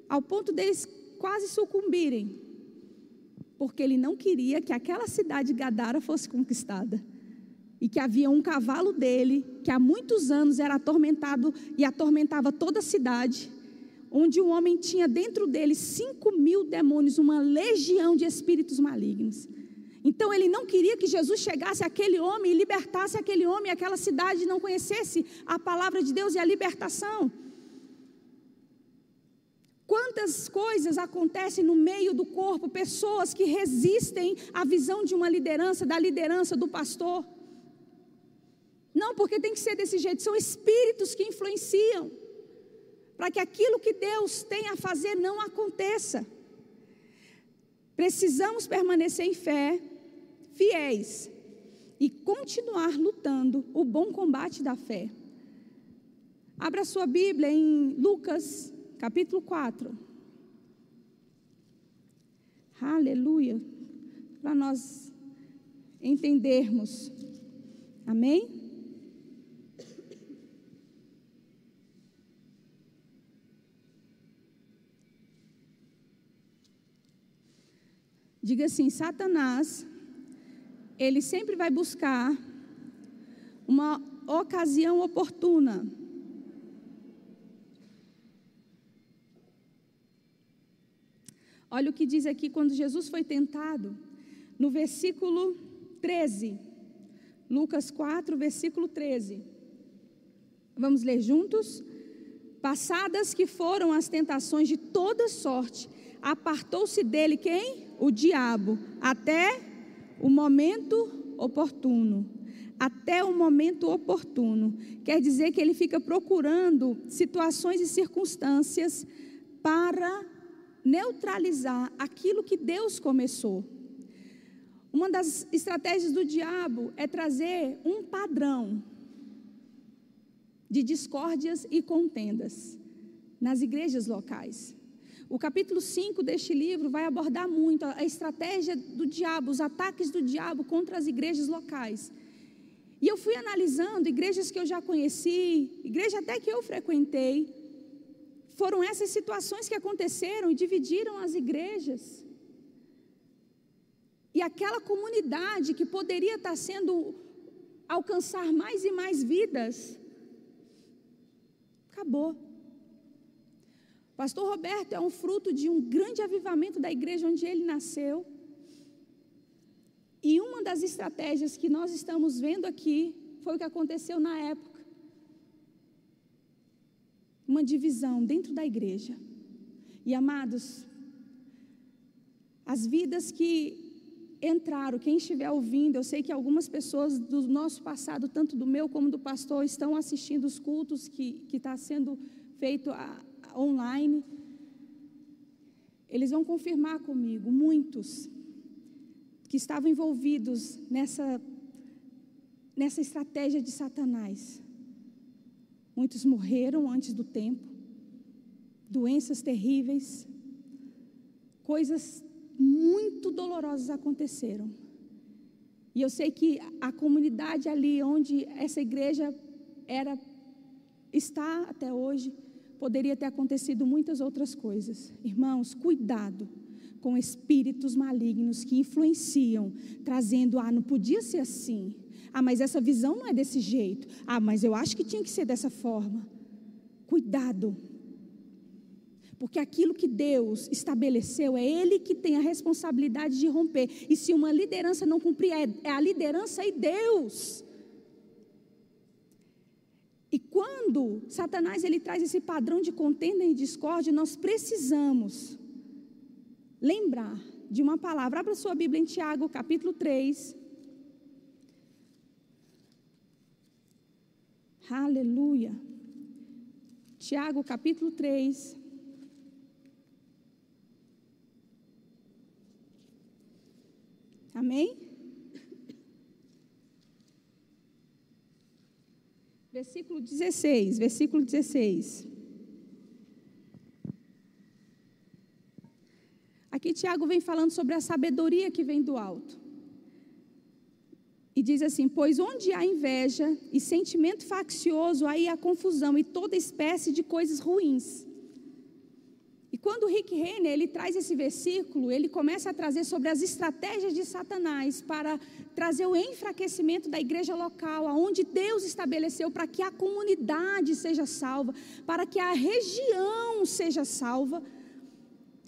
Ao ponto deles quase sucumbirem. Porque ele não queria que aquela cidade Gadara fosse conquistada. E que havia um cavalo dele, que há muitos anos era atormentado e atormentava toda a cidade onde um homem tinha dentro dele cinco mil demônios, uma legião de espíritos malignos. Então ele não queria que Jesus chegasse àquele homem e libertasse aquele homem, aquela cidade não conhecesse a palavra de Deus e a libertação. Quantas coisas acontecem no meio do corpo, pessoas que resistem à visão de uma liderança, da liderança do pastor. Não, porque tem que ser desse jeito, são espíritos que influenciam para que aquilo que Deus tem a fazer não aconteça. Precisamos permanecer em fé, fiéis e continuar lutando o bom combate da fé. Abra sua Bíblia em Lucas, capítulo 4. Aleluia. Para nós entendermos. Amém? Diga assim: Satanás, ele sempre vai buscar uma ocasião oportuna. Olha o que diz aqui quando Jesus foi tentado, no versículo 13. Lucas 4, versículo 13. Vamos ler juntos? Passadas que foram as tentações de toda sorte, apartou-se dele quem? o diabo até o momento oportuno. Até o momento oportuno. Quer dizer que ele fica procurando situações e circunstâncias para neutralizar aquilo que Deus começou. Uma das estratégias do diabo é trazer um padrão de discórdias e contendas nas igrejas locais. O capítulo 5 deste livro vai abordar muito a estratégia do diabo, os ataques do diabo contra as igrejas locais. E eu fui analisando igrejas que eu já conheci, igreja até que eu frequentei. Foram essas situações que aconteceram e dividiram as igrejas. E aquela comunidade que poderia estar sendo alcançar mais e mais vidas, acabou. Pastor Roberto é um fruto de um grande avivamento da igreja onde ele nasceu. E uma das estratégias que nós estamos vendo aqui foi o que aconteceu na época. Uma divisão dentro da igreja. E amados, as vidas que entraram, quem estiver ouvindo, eu sei que algumas pessoas do nosso passado, tanto do meu como do pastor, estão assistindo os cultos que está sendo feito a, online, eles vão confirmar comigo, muitos que estavam envolvidos nessa nessa estratégia de Satanás. Muitos morreram antes do tempo, doenças terríveis, coisas muito dolorosas aconteceram. E eu sei que a comunidade ali onde essa igreja era está até hoje, poderia ter acontecido muitas outras coisas. Irmãos, cuidado com espíritos malignos que influenciam, trazendo, ah, não podia ser assim. Ah, mas essa visão não é desse jeito. Ah, mas eu acho que tinha que ser dessa forma. Cuidado. Porque aquilo que Deus estabeleceu é Ele que tem a responsabilidade de romper. E se uma liderança não cumprir, é, é a liderança e Deus. E quando Satanás ele traz esse padrão de contenda e discórdia, nós precisamos lembrar de uma palavra. Abra sua Bíblia em Tiago, capítulo 3. Aleluia. Tiago, capítulo 3. Amém? Versículo 16, versículo 16. Aqui Tiago vem falando sobre a sabedoria que vem do alto. E diz assim: Pois onde há inveja e sentimento faccioso, aí há confusão e toda espécie de coisas ruins. E quando Rick Renner ele traz esse versículo, ele começa a trazer sobre as estratégias de Satanás para trazer o enfraquecimento da igreja local, aonde Deus estabeleceu para que a comunidade seja salva, para que a região seja salva.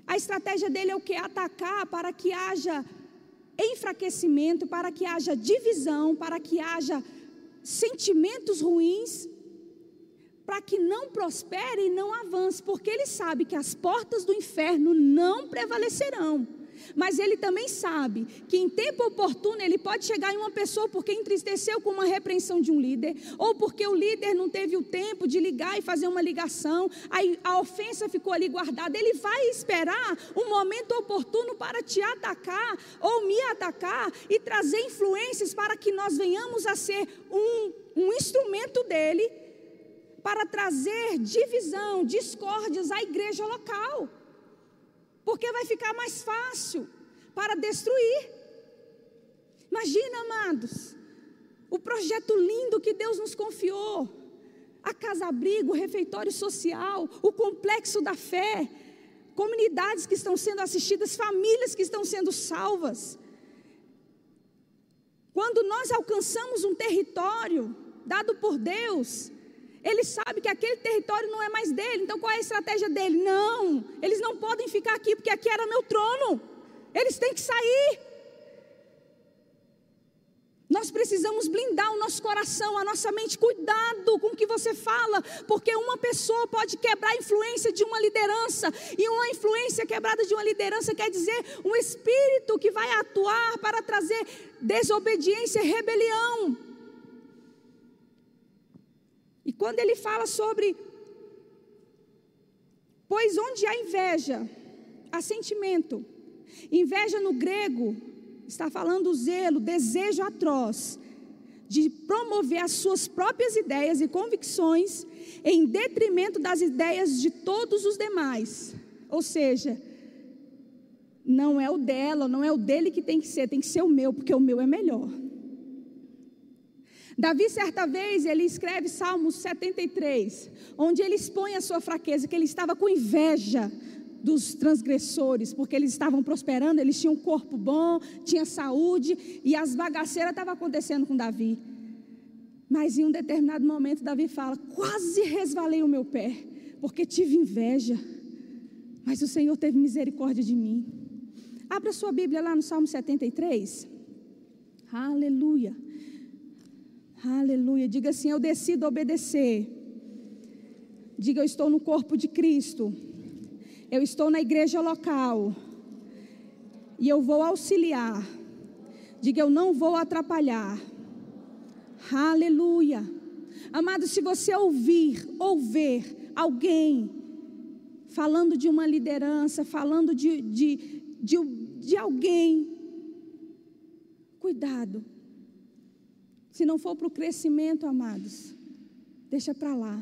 A estratégia dele é o que? Atacar para que haja enfraquecimento, para que haja divisão, para que haja sentimentos ruins para que não prospere e não avance, porque ele sabe que as portas do inferno não prevalecerão. Mas ele também sabe que em tempo oportuno ele pode chegar em uma pessoa porque entristeceu com uma repreensão de um líder, ou porque o líder não teve o tempo de ligar e fazer uma ligação, aí a ofensa ficou ali guardada. Ele vai esperar um momento oportuno para te atacar ou me atacar e trazer influências para que nós venhamos a ser um, um instrumento dele para trazer divisão, discórdias à igreja local. Porque vai ficar mais fácil para destruir. Imagina, amados, o projeto lindo que Deus nos confiou. A casa-abrigo, o refeitório social, o complexo da fé, comunidades que estão sendo assistidas, famílias que estão sendo salvas. Quando nós alcançamos um território dado por Deus, ele sabe que aquele território não é mais dele. Então qual é a estratégia dele? Não, eles não podem ficar aqui porque aqui era meu trono. Eles têm que sair. Nós precisamos blindar o nosso coração, a nossa mente. Cuidado com o que você fala, porque uma pessoa pode quebrar a influência de uma liderança, e uma influência quebrada de uma liderança quer dizer um espírito que vai atuar para trazer desobediência e rebelião. E quando ele fala sobre, pois onde há inveja, há sentimento. Inveja no grego está falando zelo, desejo atroz de promover as suas próprias ideias e convicções em detrimento das ideias de todos os demais. Ou seja, não é o dela, não é o dele que tem que ser, tem que ser o meu, porque o meu é melhor. Davi, certa vez, ele escreve Salmos 73, onde ele expõe a sua fraqueza, que ele estava com inveja dos transgressores, porque eles estavam prosperando, eles tinham um corpo bom, tinha saúde, e as bagaceiras estavam acontecendo com Davi. Mas em um determinado momento, Davi fala: Quase resvalei o meu pé, porque tive inveja, mas o Senhor teve misericórdia de mim. Abra sua Bíblia lá no Salmo 73. Aleluia. Aleluia. Diga assim: Eu decido obedecer. Diga: Eu estou no corpo de Cristo. Eu estou na igreja local. E eu vou auxiliar. Diga: Eu não vou atrapalhar. Aleluia. Amado, se você ouvir ou ver alguém falando de uma liderança, falando de, de, de, de alguém, cuidado Se não for para o crescimento, amados, deixa para lá.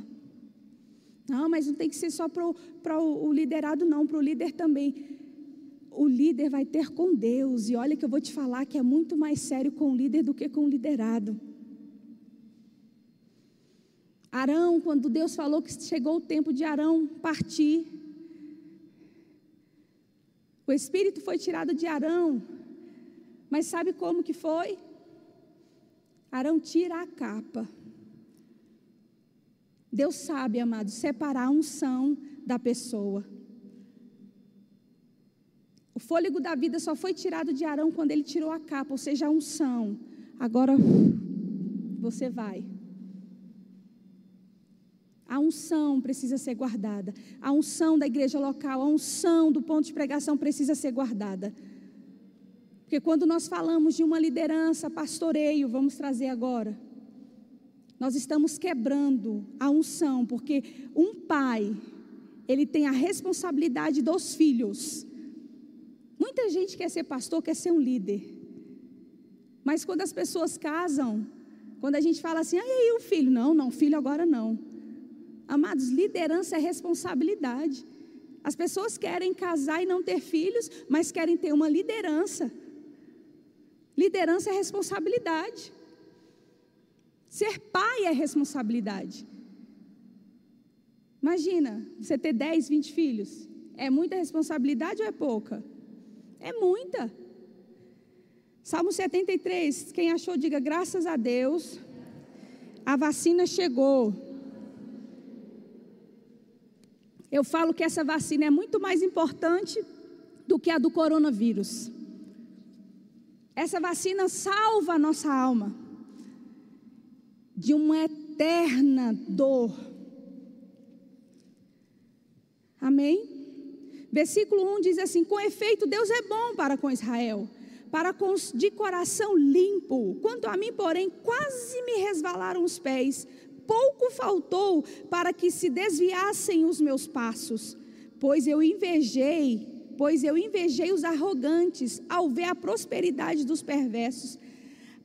Não, mas não tem que ser só para o, liderado, não, para o líder também. O líder vai ter com Deus, e olha que eu vou te falar que é muito mais sério com o líder do que com o liderado. Arão, quando Deus falou que chegou o tempo de Arão partir, o espírito foi tirado de Arão, mas sabe como que foi? Arão tira a capa. Deus sabe, amado, separar a unção da pessoa. O fôlego da vida só foi tirado de Arão quando ele tirou a capa, ou seja, a unção. Agora você vai. A unção precisa ser guardada. A unção da igreja local, a unção do ponto de pregação precisa ser guardada. Porque quando nós falamos de uma liderança, pastoreio, vamos trazer agora, nós estamos quebrando a unção, porque um pai, ele tem a responsabilidade dos filhos. Muita gente quer ser pastor, quer ser um líder. Mas quando as pessoas casam, quando a gente fala assim, ah, e aí o filho? Não, não, filho agora não. Amados, liderança é responsabilidade. As pessoas querem casar e não ter filhos, mas querem ter uma liderança. Liderança é responsabilidade. Ser pai é responsabilidade. Imagina, você ter 10, 20 filhos. É muita responsabilidade ou é pouca? É muita. Salmo 73, quem achou, diga graças a Deus. A vacina chegou. Eu falo que essa vacina é muito mais importante do que a do coronavírus. Essa vacina salva a nossa alma de uma eterna dor. Amém? Versículo 1 diz assim: Com efeito, Deus é bom para com Israel, para com os de coração limpo. Quanto a mim, porém, quase me resvalaram os pés. Pouco faltou para que se desviassem os meus passos, pois eu invejei pois eu invejei os arrogantes ao ver a prosperidade dos perversos.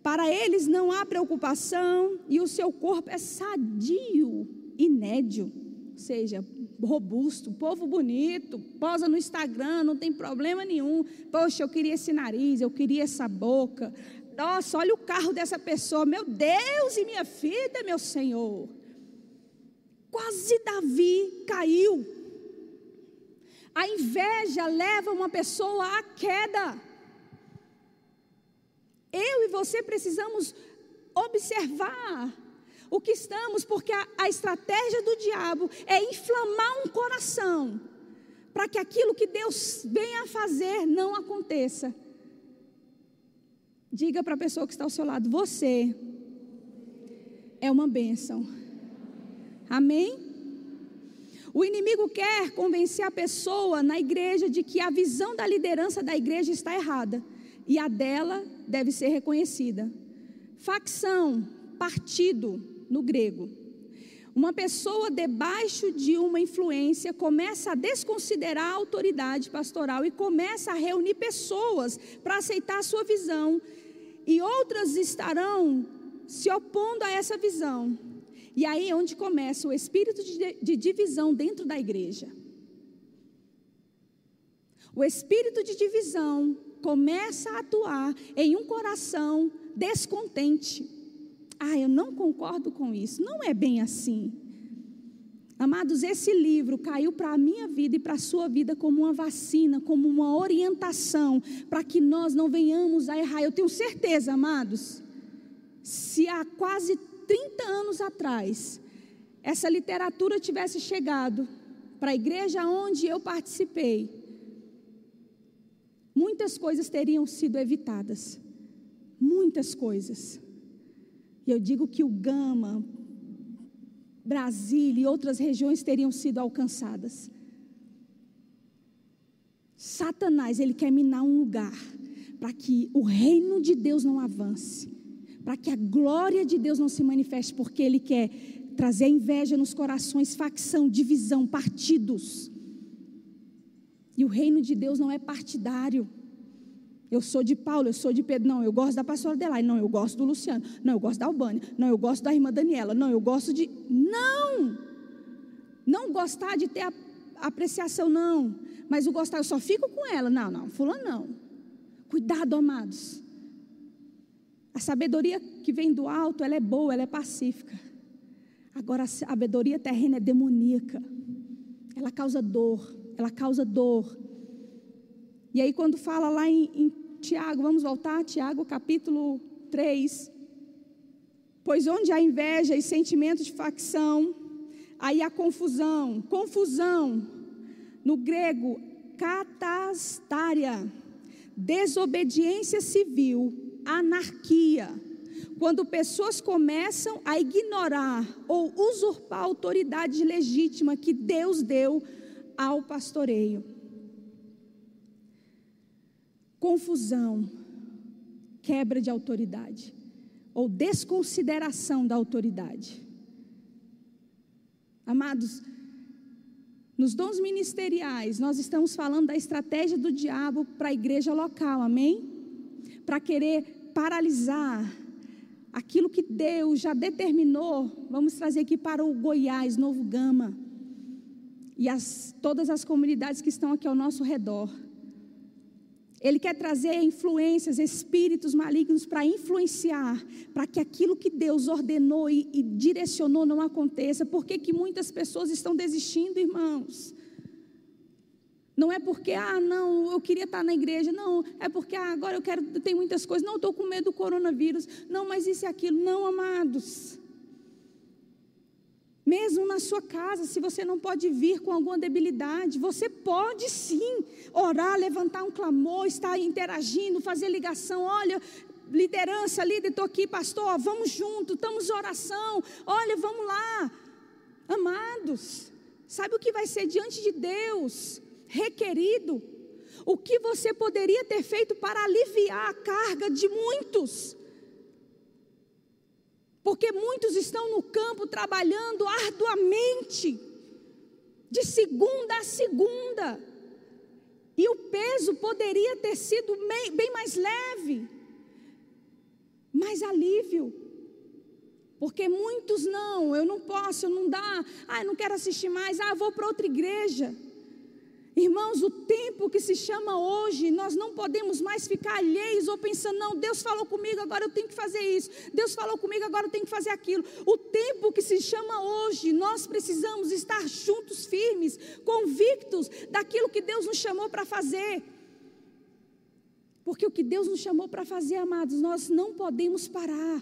Para eles não há preocupação e o seu corpo é sadio e nédio, ou seja, robusto, povo bonito, posa no Instagram, não tem problema nenhum. Poxa, eu queria esse nariz, eu queria essa boca. Nossa, olha o carro dessa pessoa, meu Deus e minha vida, meu Senhor. Quase Davi caiu a inveja leva uma pessoa à queda. Eu e você precisamos observar o que estamos, porque a, a estratégia do diabo é inflamar um coração, para que aquilo que Deus venha a fazer não aconteça. Diga para a pessoa que está ao seu lado: você é uma bênção. Amém? O inimigo quer convencer a pessoa na igreja de que a visão da liderança da igreja está errada e a dela deve ser reconhecida. Facção, partido no grego. Uma pessoa debaixo de uma influência começa a desconsiderar a autoridade pastoral e começa a reunir pessoas para aceitar a sua visão, e outras estarão se opondo a essa visão. E aí é onde começa o espírito de, de divisão dentro da igreja. O espírito de divisão começa a atuar em um coração descontente. Ah, eu não concordo com isso. Não é bem assim. Amados, esse livro caiu para a minha vida e para a sua vida como uma vacina, como uma orientação, para que nós não venhamos a errar. Eu tenho certeza, amados, se há quase 30 anos atrás, essa literatura tivesse chegado para a igreja onde eu participei, muitas coisas teriam sido evitadas. Muitas coisas. E eu digo que o Gama, Brasília e outras regiões teriam sido alcançadas. Satanás, ele quer minar um lugar para que o reino de Deus não avance para que a glória de Deus não se manifeste, porque Ele quer trazer inveja nos corações, facção, divisão, partidos. E o reino de Deus não é partidário. Eu sou de Paulo, eu sou de Pedro. Não, eu gosto da pastora Adelaide. Não, eu gosto do Luciano. Não, eu gosto da Albânia. Não, eu gosto da irmã Daniela. Não, eu gosto de. Não! Não gostar de ter a apreciação, não. Mas o gostar, eu só fico com ela. Não, não, fulano não. Cuidado, amados. A sabedoria que vem do alto, ela é boa, ela é pacífica. Agora, a sabedoria terrena é demoníaca. Ela causa dor, ela causa dor. E aí, quando fala lá em, em Tiago, vamos voltar, Tiago capítulo 3. Pois onde há inveja e sentimento de facção, aí há confusão. Confusão, no grego, catastária, desobediência civil, anarquia. Quando pessoas começam a ignorar ou usurpar a autoridade legítima que Deus deu ao pastoreio confusão, quebra de autoridade ou desconsideração da autoridade. Amados, nos dons ministeriais, nós estamos falando da estratégia do diabo para a igreja local, amém? Para querer paralisar aquilo que Deus já determinou, vamos trazer aqui para o Goiás, Novo Gama, e as, todas as comunidades que estão aqui ao nosso redor. Ele quer trazer influências, espíritos malignos para influenciar, para que aquilo que Deus ordenou e, e, direcionou não aconteça. Por que, que muitas pessoas estão desistindo, irmãos? Não é porque, ah, não, eu queria estar na igreja. Não, é porque, ah, agora eu quero, tem muitas coisas. Não, estou com medo do coronavírus. Não, mas isso e aquilo. Não, amados. Mesmo na sua casa, se você não pode vir com alguma debilidade, você pode sim orar, levantar um clamor, estar interagindo, fazer ligação. Olha, liderança, líder, estou aqui, pastor, vamos junto, estamos oração. Olha, vamos lá. Amados, sabe o que vai ser diante de Deus requerido? O que você poderia ter feito para aliviar a carga de muitos? porque muitos estão no campo trabalhando arduamente, de segunda a segunda, e o peso poderia ter sido bem mais leve, mais alívio. Porque muitos não, eu não posso, eu não dá, ah, eu não quero assistir mais, ah, vou para outra igreja. Irmãos, o tempo que se chama hoje, nós não podemos mais ficar alheios ou pensando, não, Deus falou comigo, agora eu tenho que fazer isso. Deus falou comigo, agora eu tenho que fazer aquilo. O tempo que se chama hoje, nós precisamos estar juntos, firmes, convictos daquilo que Deus nos chamou para fazer. Porque o que Deus nos chamou para fazer, amados, nós não podemos parar.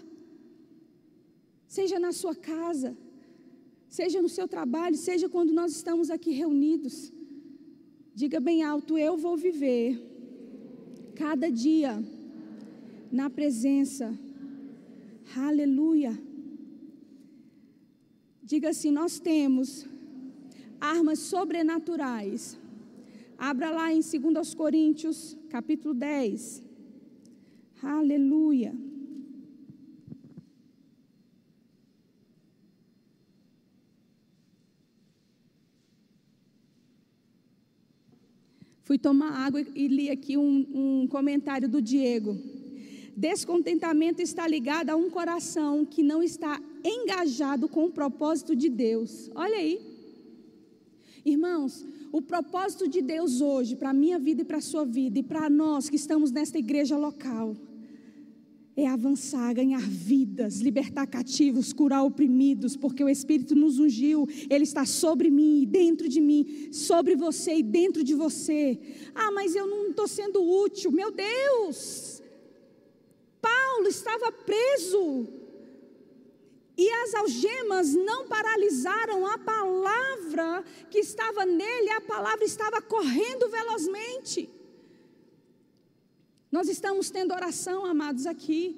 Seja na sua casa, seja no seu trabalho, seja quando nós estamos aqui reunidos. Diga bem alto: Eu vou viver cada dia na presença. Aleluia. Diga assim: Nós temos armas sobrenaturais. Abra lá em 2 Coríntios, capítulo 10. Aleluia. Fui tomar água e li aqui um, um comentário do Diego. Descontentamento está ligado a um coração que não está engajado com o propósito de Deus. Olha aí. Irmãos, o propósito de Deus hoje, para a minha vida e para a sua vida, e para nós que estamos nesta igreja local, é avançar, ganhar vidas, libertar cativos, curar oprimidos, porque o Espírito nos ungiu, Ele está sobre mim e dentro de mim, sobre você e dentro de você. Ah, mas eu não estou sendo útil, meu Deus! Paulo estava preso, e as algemas não paralisaram a palavra que estava nele, a palavra estava correndo velozmente. Nós estamos tendo oração, amados, aqui.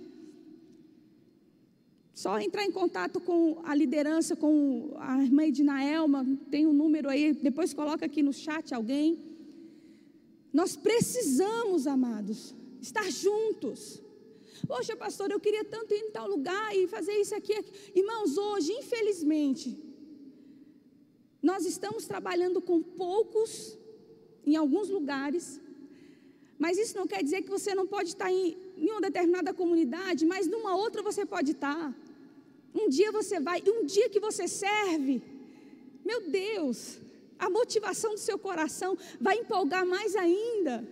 Só entrar em contato com a liderança, com a irmã Edna Elma, tem um número aí, depois coloca aqui no chat alguém. Nós precisamos, amados, estar juntos. Poxa, pastor, eu queria tanto ir em tal lugar e fazer isso aqui, aqui. Irmãos, hoje, infelizmente, nós estamos trabalhando com poucos, em alguns lugares, Mas isso não quer dizer que você não pode estar em, em uma determinada comunidade, mas numa outra você pode estar. Um dia você vai, e um dia que você serve, meu Deus, a motivação do seu coração vai empolgar mais ainda.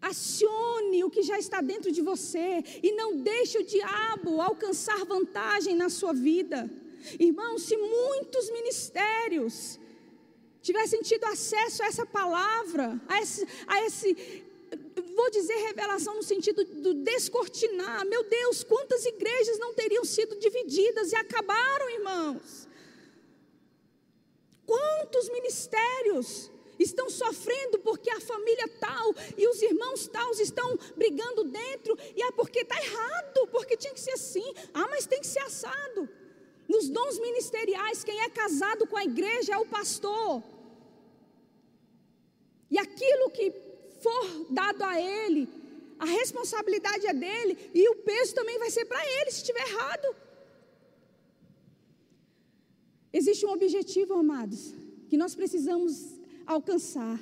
Acione o que já está dentro de você e não deixe o diabo alcançar vantagem na sua vida. Irmãos, se muitos ministérios tivessem tido acesso a essa palavra, a esse, a esse vou dizer revelação no sentido do descortinar. Meu Deus, quantas igrejas não teriam sido divididas e acabaram, irmãos? Quantos ministérios estão sofrendo porque a família tal e os irmãos tal estão brigando dentro e é porque está errado, porque tinha que ser assim. Ah, mas tem que ser assado. Nos dons ministeriais, quem é casado com a igreja é o pastor. E aquilo que for dado a ele, a responsabilidade é dele e o peso também vai ser para ele se estiver errado. Existe um objetivo, amados, que nós precisamos alcançar.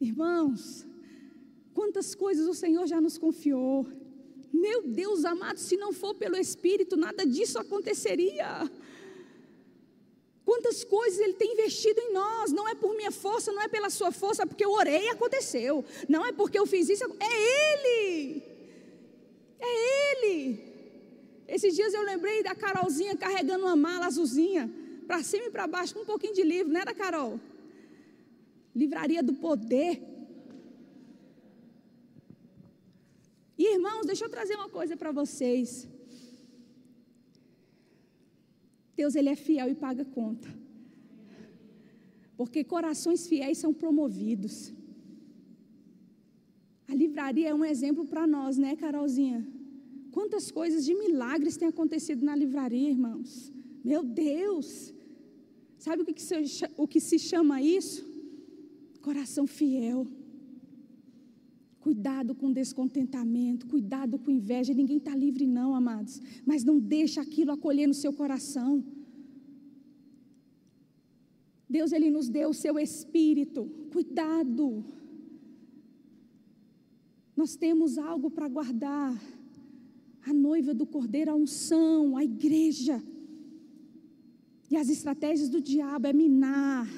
Irmãos, quantas coisas o Senhor já nos confiou. Meu Deus amado, se não for pelo Espírito, nada disso aconteceria. Quantas coisas Ele tem investido em nós, não é por minha força, não é pela sua força, é porque eu orei e aconteceu, não é porque eu fiz isso, é Ele, é Ele. Esses dias eu lembrei da Carolzinha carregando uma mala azulzinha, para cima e para baixo, com um pouquinho de livro, não era, Carol? Livraria do Poder. E irmãos, deixa eu trazer uma coisa para vocês. Deus ele é fiel e paga conta. Porque corações fiéis são promovidos. A livraria é um exemplo para nós, né, Carolzinha? Quantas coisas de milagres têm acontecido na livraria, irmãos? Meu Deus! Sabe o que, se, o que se chama isso? Coração fiel. Cuidado com descontentamento, cuidado com inveja. Ninguém está livre, não, amados. Mas não deixa aquilo acolher no seu coração. Deus, Ele nos deu o seu espírito. Cuidado. Nós temos algo para guardar. A noiva do cordeiro, a unção, a igreja. E as estratégias do diabo é minar.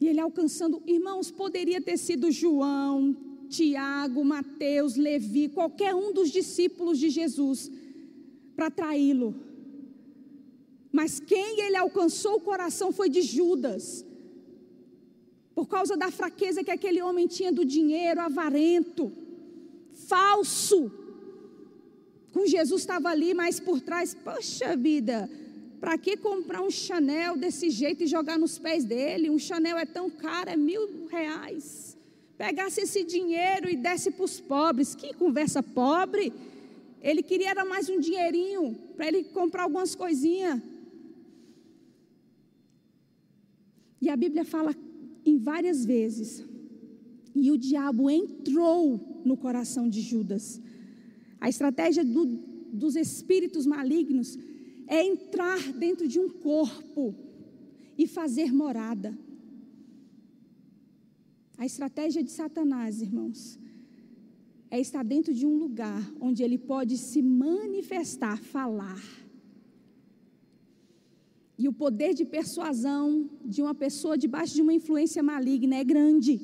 E ele alcançando, irmãos, poderia ter sido João, Tiago, Mateus, Levi, qualquer um dos discípulos de Jesus para traí-lo. Mas quem ele alcançou o coração foi de Judas. Por causa da fraqueza que aquele homem tinha do dinheiro, avarento, falso. Com Jesus estava ali, mas por trás, poxa vida, para que comprar um Chanel desse jeito e jogar nos pés dele? Um Chanel é tão caro, é mil reais pegasse esse dinheiro e desse para os pobres. Que conversa pobre! Ele queria era mais um dinheirinho para ele comprar algumas coisinhas. E a Bíblia fala em várias vezes. E o diabo entrou no coração de Judas. A estratégia do, dos espíritos malignos é entrar dentro de um corpo e fazer morada. A estratégia de Satanás, irmãos, é estar dentro de um lugar onde ele pode se manifestar, falar. E o poder de persuasão de uma pessoa debaixo de uma influência maligna é grande.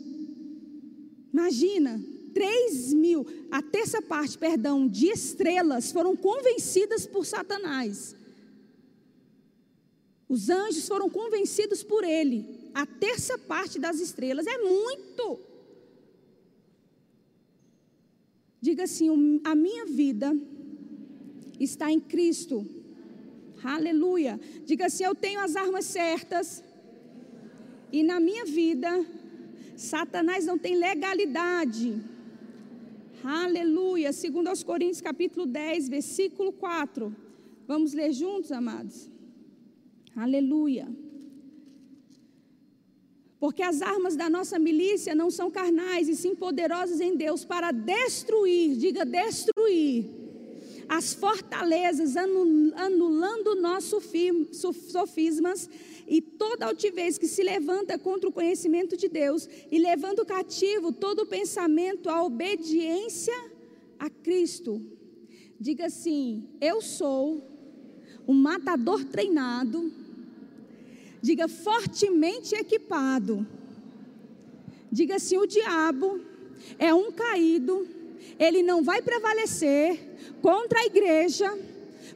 Imagina, 3 mil, a terça parte, perdão, de estrelas foram convencidas por Satanás. Os anjos foram convencidos por ele a terça parte das estrelas, é muito. Diga assim: a minha vida está em Cristo. Aleluia. Diga assim: eu tenho as armas certas. E na minha vida, Satanás não tem legalidade. Aleluia. Segundo aos Coríntios capítulo 10, versículo 4. Vamos ler juntos, amados? Aleluia. Porque as armas da nossa milícia não são carnais, e sim poderosas em Deus para destruir, diga destruir, as fortalezas, anulando nossos sofismas e toda altivez que se levanta contra o conhecimento de Deus, e levando cativo todo pensamento à obediência a Cristo. Diga assim: Eu sou um matador treinado, diga fortemente equipado. Diga assim: o diabo é um caído, ele não vai prevalecer contra a igreja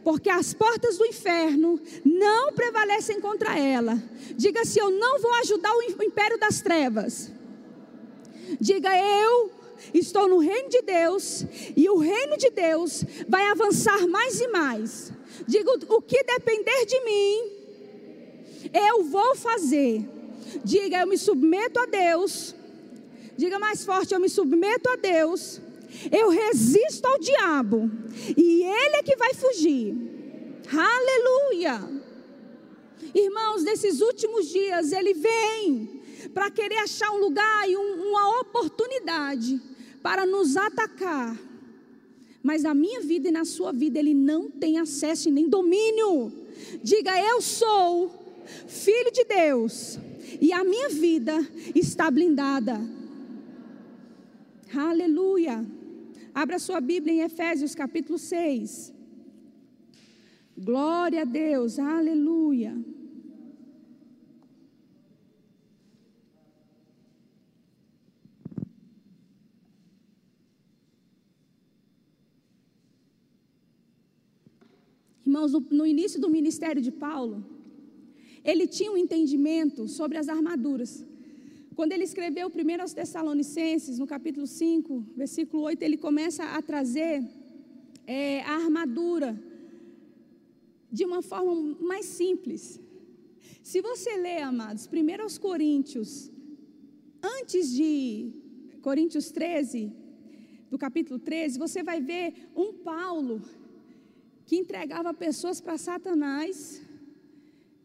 porque as portas do inferno não prevalecem contra ela. Diga se eu não vou ajudar o império das trevas. Diga eu estou no reino de Deus e o reino de Deus vai avançar mais e mais. Diga o que depender de mim, eu vou fazer. Diga eu me submeto a Deus. Diga mais forte, eu me submeto a Deus eu resisto ao diabo e ele é que vai fugir. Aleluia! Irmãos, nesses últimos dias ele vem para querer achar um lugar e um, uma oportunidade para nos atacar. Mas na minha vida e na sua vida ele não tem acesso e nem domínio. Diga, eu sou filho de Deus e a minha vida está blindada. Aleluia. Abra sua Bíblia em Efésios capítulo 6. Glória a Deus, aleluia. Irmãos, no, início do ministério de Paulo, ele tinha um entendimento sobre as armaduras. Quando ele escreveu primeiro aos Tessalonicenses, no capítulo 5, versículo 8, ele começa a trazer é, a armadura de uma forma mais simples. Se você lê, amados, primeiro aos Coríntios, antes de Coríntios 13, do capítulo 13, você vai ver um Paulo que entregava pessoas para Satanás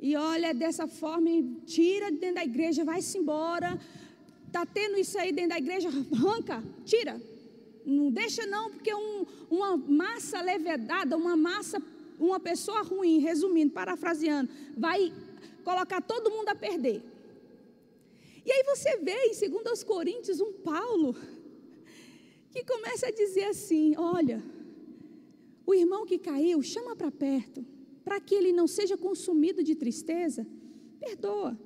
e olha dessa forma, tira dentro da igreja, vai-se embora. Está tendo isso aí dentro da igreja, arranca, tira. Não deixa não, porque um, uma massa levedada, uma massa, uma pessoa ruim, resumindo, parafraseando, vai colocar todo mundo a perder. E aí você vê em 2 Coríntios um Paulo que começa a dizer assim: olha, o irmão que caiu, chama para perto para que ele não seja consumido de tristeza, perdoa.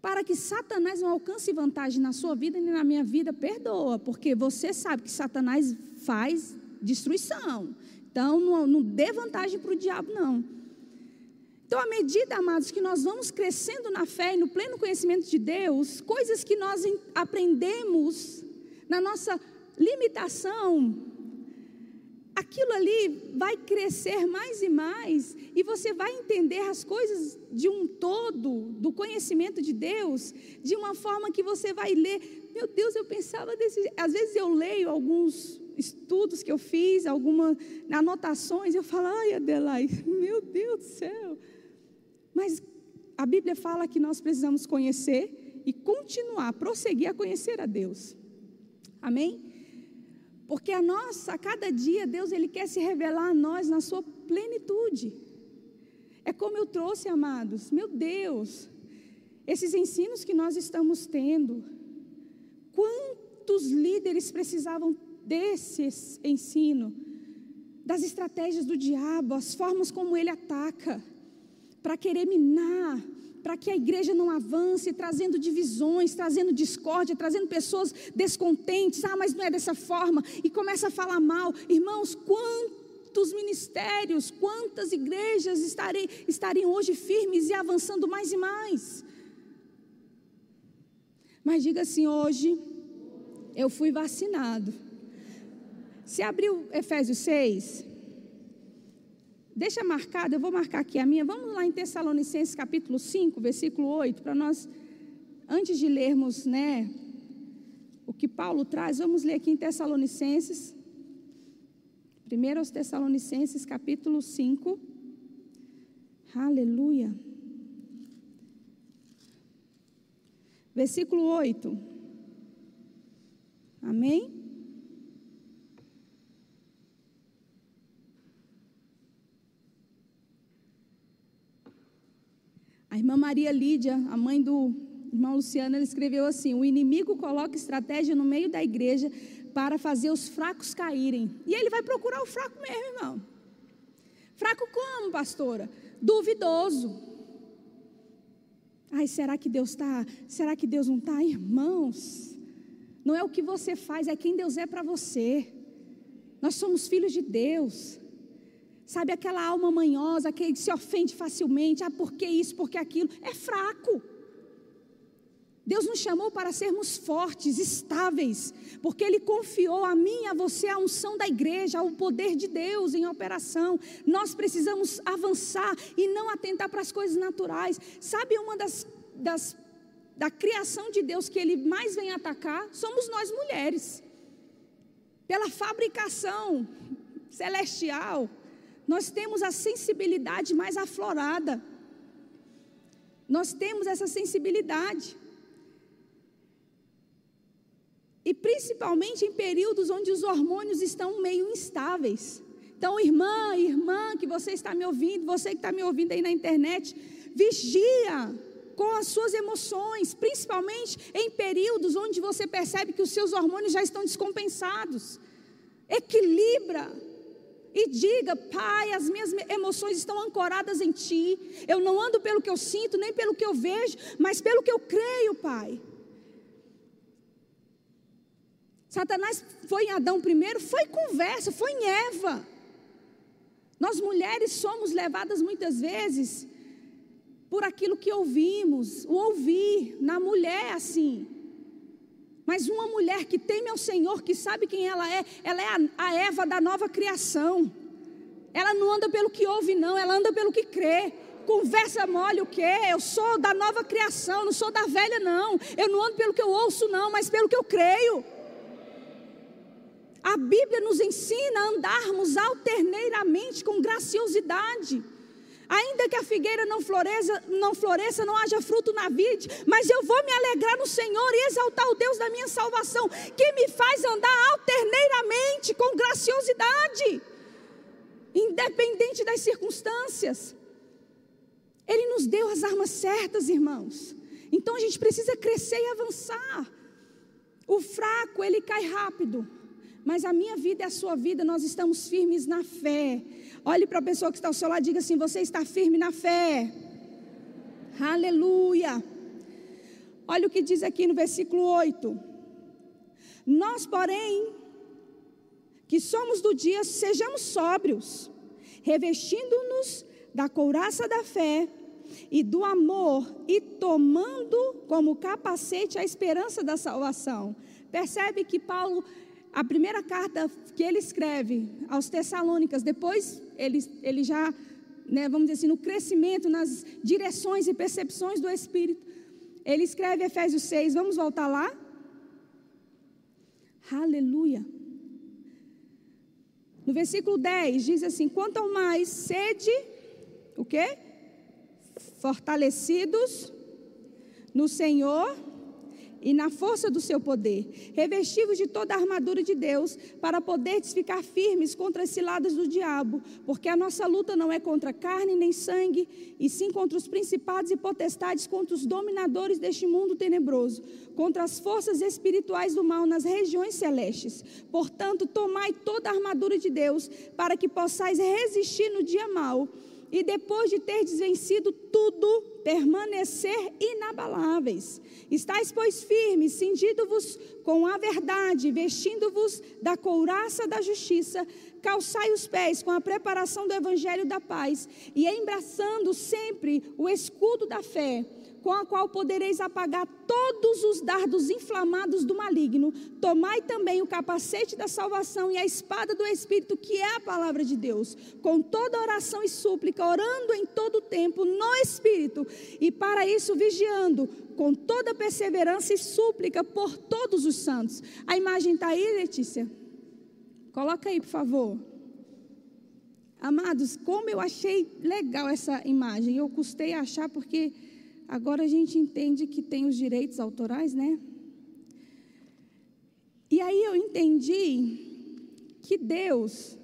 Para que Satanás não alcance vantagem na sua vida nem na minha vida, perdoa, porque você sabe que Satanás faz destruição. Então, não, não dê vantagem para o diabo, não. Então, à medida, amados, que nós vamos crescendo na fé e no pleno conhecimento de Deus, coisas que nós aprendemos na nossa limitação, aquilo ali vai crescer mais e mais, e você vai entender as coisas de um todo, do conhecimento de Deus, de uma forma que você vai ler. Meu Deus, eu pensava desse. Às vezes eu leio alguns estudos que eu fiz, algumas anotações, eu falo, ai Adelaide, (laughs) meu Deus do céu. Mas a Bíblia fala que nós precisamos conhecer e continuar, prosseguir a conhecer a Deus. Amém? Porque a nossa, a cada dia, Deus ele quer se revelar a nós na sua plenitude. É como eu trouxe, amados, meu Deus, esses ensinos que nós estamos tendo, quantos líderes precisavam desse ensino, das estratégias do diabo, as formas como ele ataca, para querer minar, para que a igreja não avance, trazendo divisões, trazendo discórdia, trazendo pessoas descontentes. Ah, mas não é dessa forma. E começa a falar mal. Irmãos, quantos ministérios, quantas igrejas estarem, estariam hoje firmes e avançando mais e mais? Mas diga assim: hoje eu fui vacinado. Se abriu Efésios 6, Deixa marcado, eu vou marcar aqui a minha. Vamos lá em Tessalonicenses capítulo 5, versículo 8, para nós, antes de lermos, né, o que Paulo traz, vamos ler aqui em Tessalonicenses, primeiro aos Tessalonicenses capítulo 5, aleluia, versículo 8, amém? Irmã Maria Lídia, a mãe do irmão Luciano, ele escreveu assim: O inimigo coloca estratégia no meio da igreja para fazer os fracos caírem. E ele vai procurar o fraco mesmo, irmão. Fraco como, pastora? Duvidoso. Ai, será que Deus está? Será que Deus não está? Irmãos, não é o que você faz, é quem Deus é para você. Nós somos filhos de Deus. Sabe aquela alma manhosa que se ofende facilmente, ah, por que isso, por que aquilo? É fraco. Deus nos chamou para sermos fortes, estáveis, porque Ele confiou a mim e a você a unção da igreja, o poder de Deus em operação. Nós precisamos avançar e não atentar para as coisas naturais. Sabe uma das, das da criação de Deus que Ele mais vem atacar? Somos nós mulheres. Pela fabricação celestial, nós temos a sensibilidade mais aflorada. Nós temos essa sensibilidade. E principalmente em períodos onde os hormônios estão meio instáveis. Então, irmã, irmã que você está me ouvindo, você que está me ouvindo aí na internet, vigia com as suas emoções, principalmente em períodos onde você percebe que os seus hormônios já estão descompensados. Equilibra e diga: Pai, as minhas emoções estão ancoradas em Ti. Eu não ando pelo que eu sinto, nem pelo que eu vejo, mas pelo que eu creio, Pai. Satanás foi em Adão primeiro, foi conversa, foi em Eva. Nós mulheres somos levadas muitas vezes por aquilo que ouvimos, o ouvir na mulher assim. Mas uma mulher que teme ao Senhor, que sabe quem ela é, ela é a, a Eva da nova criação. Ela não anda pelo que ouve, não, ela anda pelo que crê. Conversa mole o quê? Eu sou da nova criação, não sou da velha, não. Eu não ando pelo que eu ouço, não, mas pelo que eu creio. A Bíblia nos ensina a andarmos alterneiramente com graciosidade. Ainda que a figueira não floresça, não floresça, não haja fruto na vide, mas eu vou me alegrar no Senhor e exaltar o Deus da minha salvação, que me faz andar alterneiramente com graciosidade, independente das circunstâncias. Ele nos deu as armas certas, irmãos. Então a gente precisa crescer e avançar. O fraco, ele cai rápido mas a minha vida e a sua vida, nós estamos firmes na fé. Olhe para a pessoa que está ao seu lado e diga assim: Você está firme na fé. Aleluia. Olha o que diz aqui no versículo 8. Nós, porém, que somos do dia, sejamos sóbrios, revestindo-nos da couraça da fé e do amor e tomando como capacete a esperança da salvação. Percebe que Paulo a primeira carta que ele escreve aos Tessalônicas, depois ele, ele já, né, vamos dizer assim, no crescimento, nas direções e percepções do Espírito, ele escreve Efésios 6, vamos voltar lá? Aleluia. No versículo 10 diz assim: Quanto ao mais sede, o quê? Fortalecidos no Senhor e na força do seu poder, revestivos de toda a armadura de Deus, para poderes ficar firmes contra as ciladas do diabo, porque a nossa luta não é contra carne nem sangue, e sim contra os principados e potestades, contra os dominadores deste mundo tenebroso, contra as forças espirituais do mal nas regiões celestes. Portanto, tomai toda a armadura de Deus, para que possais resistir no dia mau e depois de ter vencido tudo, permanecer inabaláveis. Estais, pois, firmes, cingindo-vos com a verdade, vestindo-vos da couraça da justiça, calçai os pés com a preparação do evangelho da paz e embraçando sempre o escudo da fé com a qual podereis apagar todos os dardos inflamados do maligno. Tomai também o capacete da salvação e a espada do Espírito, que é a palavra de Deus, com toda oração e súplica, orando em todo tempo no Espírito, e para isso vigiando com toda perseverança e súplica por todos os santos. A imagem está aí, Letícia? Coloca aí, por favor. Amados, como eu achei legal essa imagem. Eu custei achar porque Agora a gente entende que tem os direitos autorais, né? E aí eu entendi que Deus,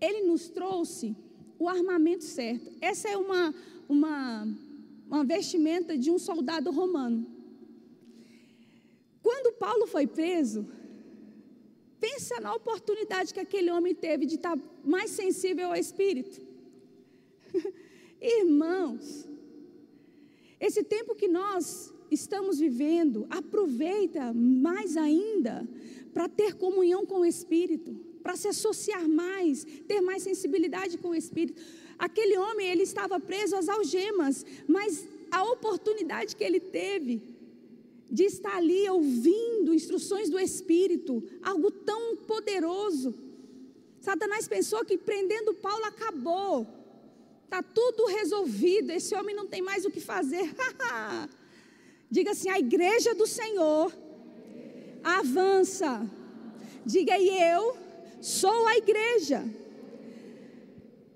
Ele nos trouxe o armamento certo. Essa é uma, uma uma vestimenta de um soldado romano. Quando Paulo foi preso, pensa na oportunidade que aquele homem teve de estar mais sensível ao Espírito. (laughs) Irmãos, esse tempo que nós estamos vivendo, aproveita mais ainda para ter comunhão com o Espírito, para se associar mais, ter mais sensibilidade com o Espírito. Aquele homem, ele estava preso às algemas, mas a oportunidade que ele teve de estar ali ouvindo instruções do Espírito, algo tão poderoso. Satanás pensou que prendendo Paulo acabou, está tudo resolvido, esse homem não tem mais o que fazer. (laughs) Diga assim: a igreja do Senhor avança. Diga e eu sou a igreja.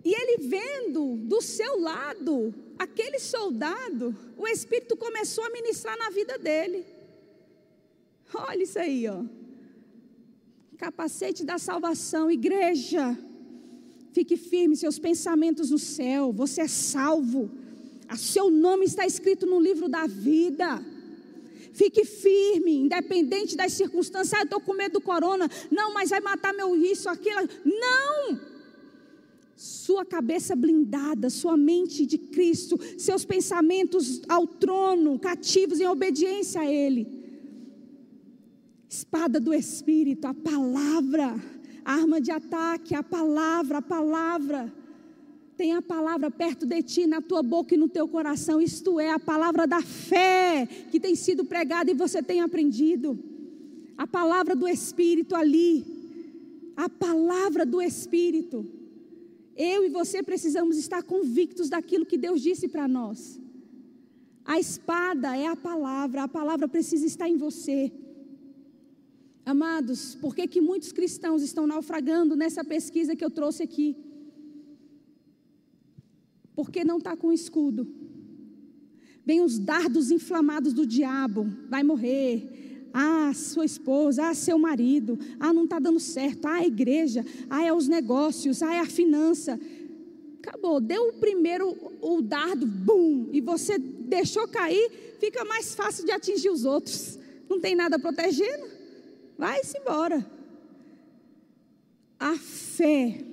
E ele vendo do seu lado aquele soldado, o Espírito começou a ministrar na vida dele. Olha isso aí, ó. Capacete da salvação, igreja. Fique firme, seus pensamentos no céu. Você é salvo. A seu nome está escrito no livro da vida. Fique firme, independente das circunstâncias. Ah, eu estou com medo do corona. Não, mas vai matar meu isso, aquilo. Não! Sua cabeça blindada, sua mente de Cristo, seus pensamentos ao trono, cativos em obediência a Ele. Espada do Espírito, a palavra, arma de ataque, a palavra, a palavra. Tem a palavra perto de ti, na tua boca e no teu coração. Isto é a palavra da fé que tem sido pregada e você tem aprendido. A palavra do Espírito ali. A palavra do Espírito. Eu e você precisamos estar convictos daquilo que Deus disse para nós. A espada é a palavra, a palavra precisa estar em você. Amados, por que, que muitos cristãos estão naufragando nessa pesquisa que eu trouxe aqui? porque não está com escudo. Vem os dardos inflamados do diabo, vai morrer. Ah, sua esposa, ah, seu marido, ah, não está dando certo, ah, a igreja, ah, é os negócios, ah, é a finança. Acabou, deu o primeiro, o dardo, bum, e você deixou cair, fica mais fácil de atingir os outros. Não tem nada protegendo, vai-se embora. A fé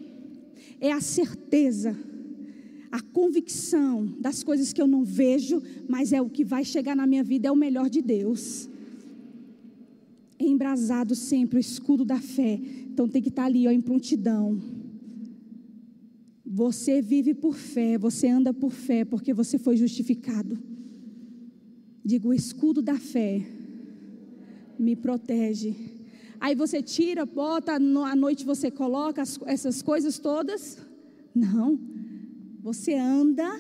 é a certeza a convicção das coisas que eu não vejo, mas é o que vai chegar na minha vida, é o melhor de Deus. Embrasado sempre o escudo da fé. Então tem que estar ali, ó, em prontidão. Você vive por fé, você anda por fé, porque você foi justificado. Digo, o escudo da fé me protege. Aí você tira, bota, à noite você coloca as, essas coisas todas. Não. Você anda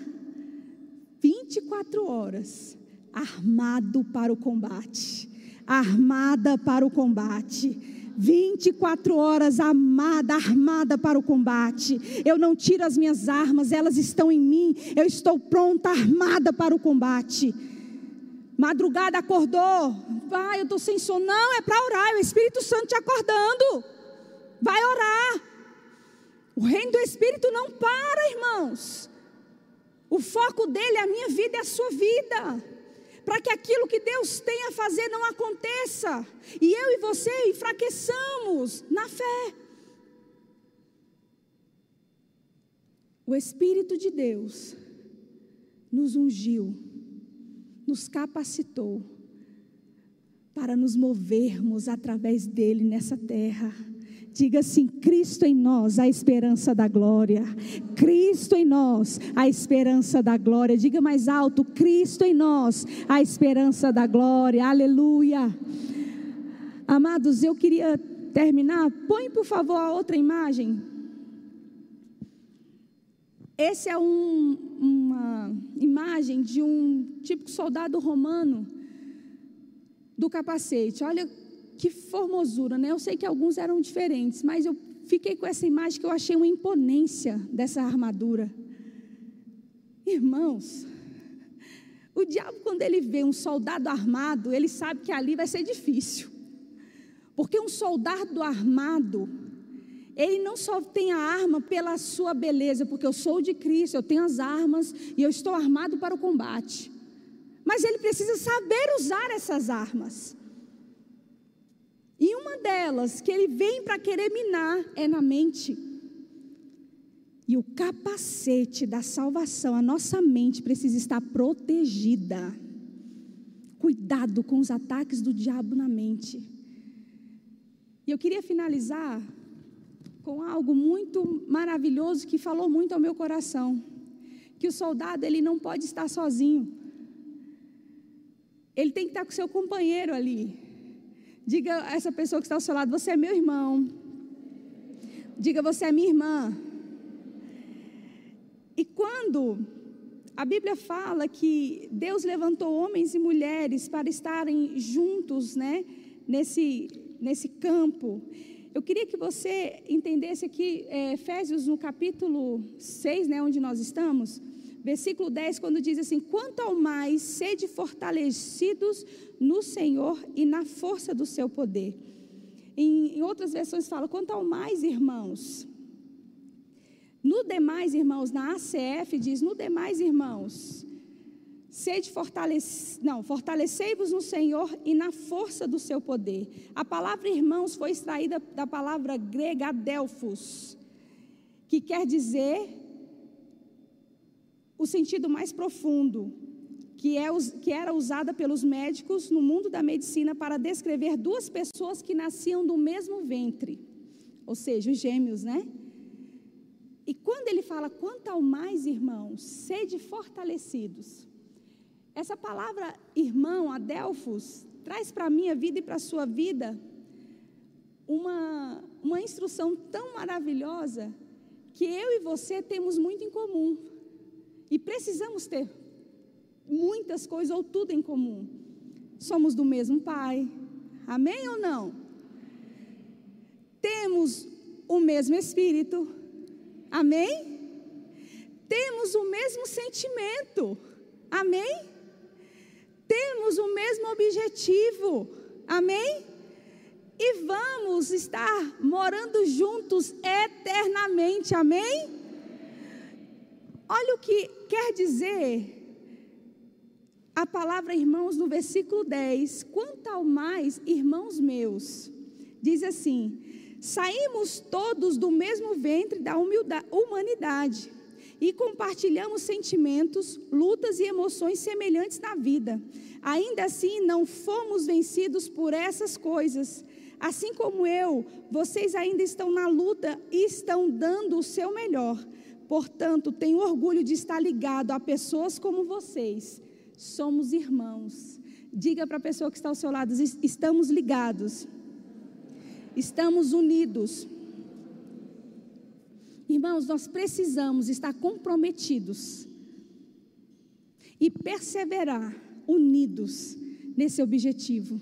24 horas armado para o combate. Armada para o combate. 24 horas amada, armada para o combate. Eu não tiro as minhas armas, elas estão em mim. Eu estou pronta, armada para o combate. Madrugada acordou, vai, eu estou sem sono. Não, é para orar, é o Espírito Santo te acordando. Vai orar. O reino do Espírito não para, irmãos. O foco dele, a minha vida é a sua vida. Para que aquilo que Deus tem a fazer não aconteça. E eu e você enfraqueçamos na fé. O Espírito de Deus nos ungiu, nos capacitou para nos movermos através dele nessa terra Diga assim: Cristo em nós, a esperança da glória. Cristo em nós, a esperança da glória. Diga mais alto: Cristo em nós, a esperança da glória. Aleluia. Amados, eu queria terminar. Põe, por favor, a outra imagem. Esse é um, uma imagem de um típico soldado romano do capacete. Olha que formosura, né? Eu sei que alguns eram diferentes, mas eu fiquei com essa imagem que eu achei uma imponência dessa armadura. Irmãos, o diabo, quando ele vê um soldado armado, ele sabe que ali vai ser difícil. Porque um soldado armado, Ele não só tem a arma pela sua beleza, porque eu sou de Cristo, eu tenho as armas e eu estou armado para o combate. Mas ele precisa saber usar essas armas. E uma delas que ele vem para querer minar é na mente. E o capacete da salvação, a nossa mente precisa estar protegida. Cuidado com os ataques do diabo na mente. E eu queria finalizar com algo muito maravilhoso que falou muito ao meu coração, que o soldado ele não pode estar sozinho. Ele tem que estar com seu companheiro ali. Diga a essa pessoa que está ao seu lado: Você é meu irmão. Diga: Você é minha irmã. E quando a Bíblia fala que Deus levantou homens e mulheres para estarem juntos, né, nesse, nesse campo. Eu queria que você entendesse aqui, é, Efésios, no capítulo 6, né, onde nós estamos, versículo 10, quando diz assim: Quanto ao mais, sede fortalecidos no Senhor e na força do seu poder. Em, em outras versões fala, quanto ao mais, irmãos. No demais, irmãos, na ACF diz, no demais, irmãos, sede fortalece, não, fortalecei-vos no Senhor e na força do seu poder. A palavra irmãos foi extraída da palavra grega adelphos, que quer dizer o sentido mais profundo, que, é, que era usada pelos médicos no mundo da medicina para descrever duas pessoas que nasciam do mesmo ventre, ou seja, os gêmeos, né? E quando ele fala, quanto ao mais irmãos, sede fortalecidos. Essa palavra irmão, Adelfos, traz para a minha vida e para a sua vida uma, uma instrução tão maravilhosa que eu e você temos muito em comum. E precisamos ter muitas coisas ou tudo em comum. Somos do mesmo Pai. Amém ou não? Temos o mesmo Espírito. Amém? Temos o mesmo sentimento. Amém? Temos o mesmo objetivo. Amém? E vamos estar morando juntos eternamente. Amém? Olha o que quer dizer a palavra irmãos no versículo 10, quanto ao mais, irmãos meus, diz assim: saímos todos do mesmo ventre da humanidade e compartilhamos sentimentos, lutas e emoções semelhantes na vida. Ainda assim, não fomos vencidos por essas coisas. Assim como eu, vocês ainda estão na luta e estão dando o seu melhor. Portanto, tenho orgulho de estar ligado a pessoas como vocês somos irmãos. Diga para a pessoa que está ao seu lado: estamos ligados, estamos unidos. Irmãos, nós precisamos estar comprometidos e perseverar unidos nesse objetivo.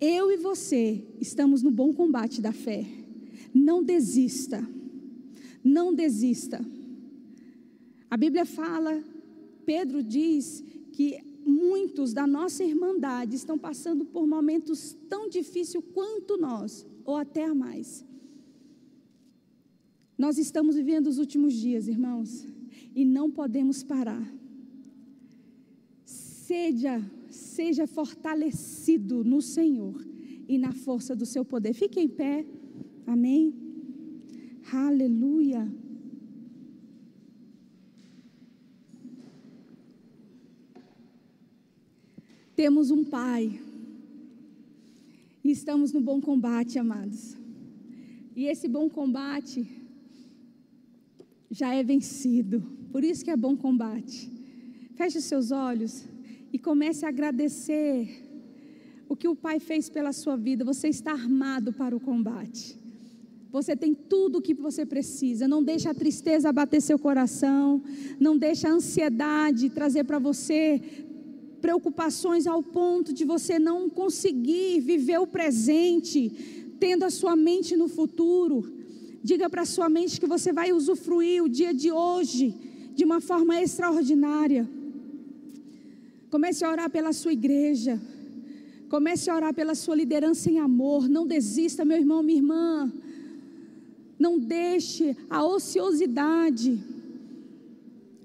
Eu e você estamos no bom combate da fé. Não desista. Não desista. A Bíblia fala Pedro diz que muitos da nossa irmandade estão passando por momentos tão difíceis quanto nós, ou até mais. Nós estamos vivendo os últimos dias, irmãos, e não podemos parar. Seja, seja fortalecido no Senhor e na força do seu poder. Fique em pé. Amém. Aleluia. Temos um Pai. E estamos no bom combate, amados. E esse bom combate já é vencido. Por isso que é bom combate. Feche os seus olhos e comece a agradecer o que o Pai fez pela sua vida. Você está armado para o combate. Você tem tudo o que você precisa. Não deixe a tristeza abater seu coração. Não deixe a ansiedade trazer para você preocupações ao ponto de você não conseguir viver o presente, tendo a sua mente no futuro. Diga para sua mente que você vai usufruir o dia de hoje de uma forma extraordinária. Comece a orar pela sua igreja. Comece a orar pela sua liderança em amor. Não desista, meu irmão, minha irmã. Não deixe a ociosidade.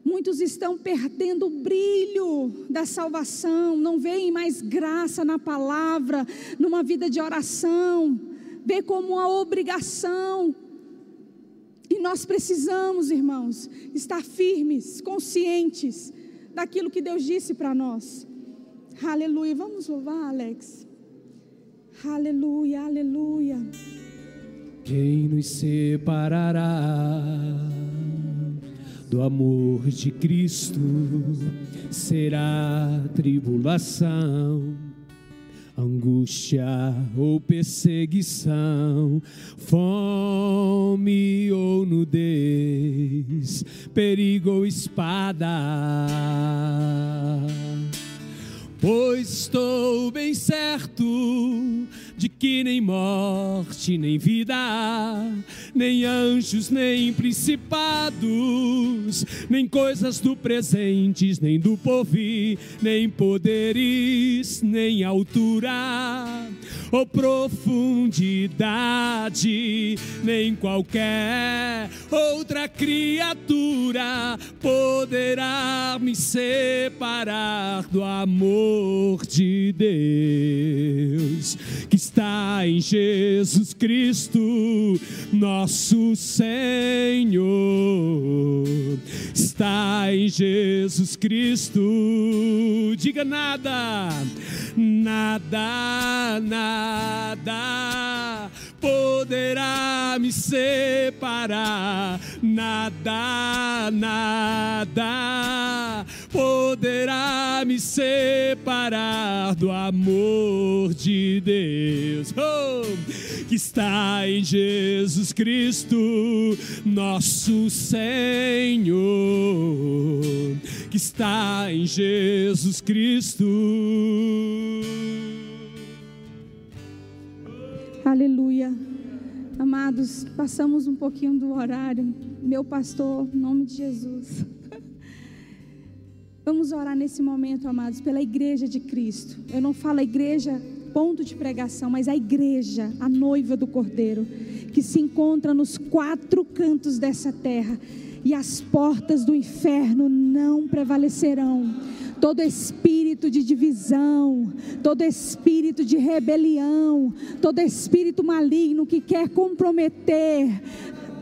Muitos estão perdendo o brilho da salvação, não veem mais graça na palavra, numa vida de oração, vê como uma obrigação. E nós precisamos, irmãos, estar firmes, conscientes daquilo que Deus disse para nós. Aleluia. Vamos louvar, Alex. Aleluia, aleluia. Quem nos separará do amor de Cristo? Será tribulação, angústia ou perseguição, fome ou nudez, perigo ou espada. Pois estou bem certo de que nem morte, nem vida, nem anjos, nem principados, nem coisas do presente, nem do porvir, nem poderes, nem altura ou profundidade, nem qualquer outra criatura poderá me separar do amor de Deus que está em Jesus Cristo, nosso Senhor. Está em Jesus Cristo, diga nada, nada, nada poderá me separar, nada, nada poderá me separar do amor de Deus, oh, que está em Jesus Cristo, nosso Senhor, que está em Jesus Cristo. Aleluia. Amados, passamos um pouquinho do horário. Meu pastor, em nome de Jesus. (laughs) Vamos orar nesse momento, amados, pela igreja de Cristo. Eu não falo a igreja ponto de pregação, mas a igreja, a noiva do Cordeiro, que se encontra nos quatro cantos dessa terra, e as portas do inferno não prevalecerão todo espírito de divisão, todo espírito de rebelião, todo espírito maligno que quer comprometer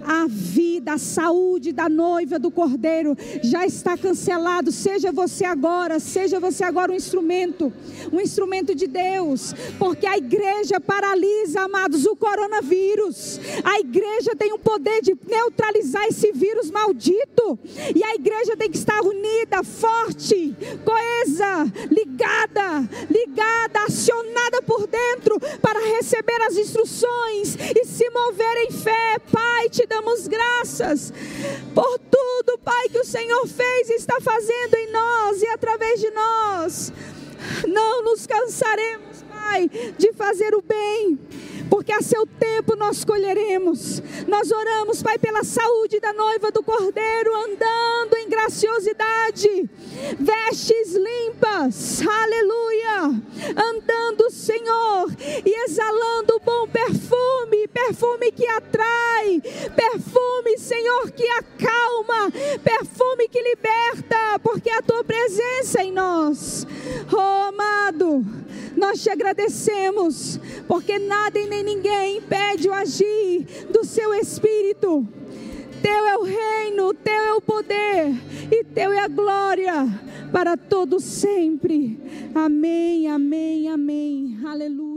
a vida, a saúde da noiva do cordeiro já está cancelado. Seja você agora, seja você agora um instrumento, um instrumento de Deus, porque a igreja paralisa, amados, o coronavírus. A igreja tem o poder de neutralizar esse vírus maldito, e a igreja tem que estar unida, forte, coesa, ligada, ligada, acionada por dentro para receber as instruções e se mover em fé. Pai, te damos damos graças por tudo, Pai, que o Senhor fez e está fazendo em nós e através de nós. Não nos cansaremos, Pai, de fazer o bem porque a seu tempo nós colheremos. Nós oramos, Pai, pela saúde da noiva do Cordeiro, andando em graciosidade, vestes limpas, aleluia, andando, Senhor, e exalando bom perfume, perfume que atrai, perfume, Senhor, que acalma, perfume que liberta, porque a tua presença em nós, oh amado, nós te agradecemos, porque nada e nem ninguém impede o agir do seu Espírito. Teu é o reino, teu é o poder e teu é a glória para todo sempre. Amém, amém, amém. Aleluia.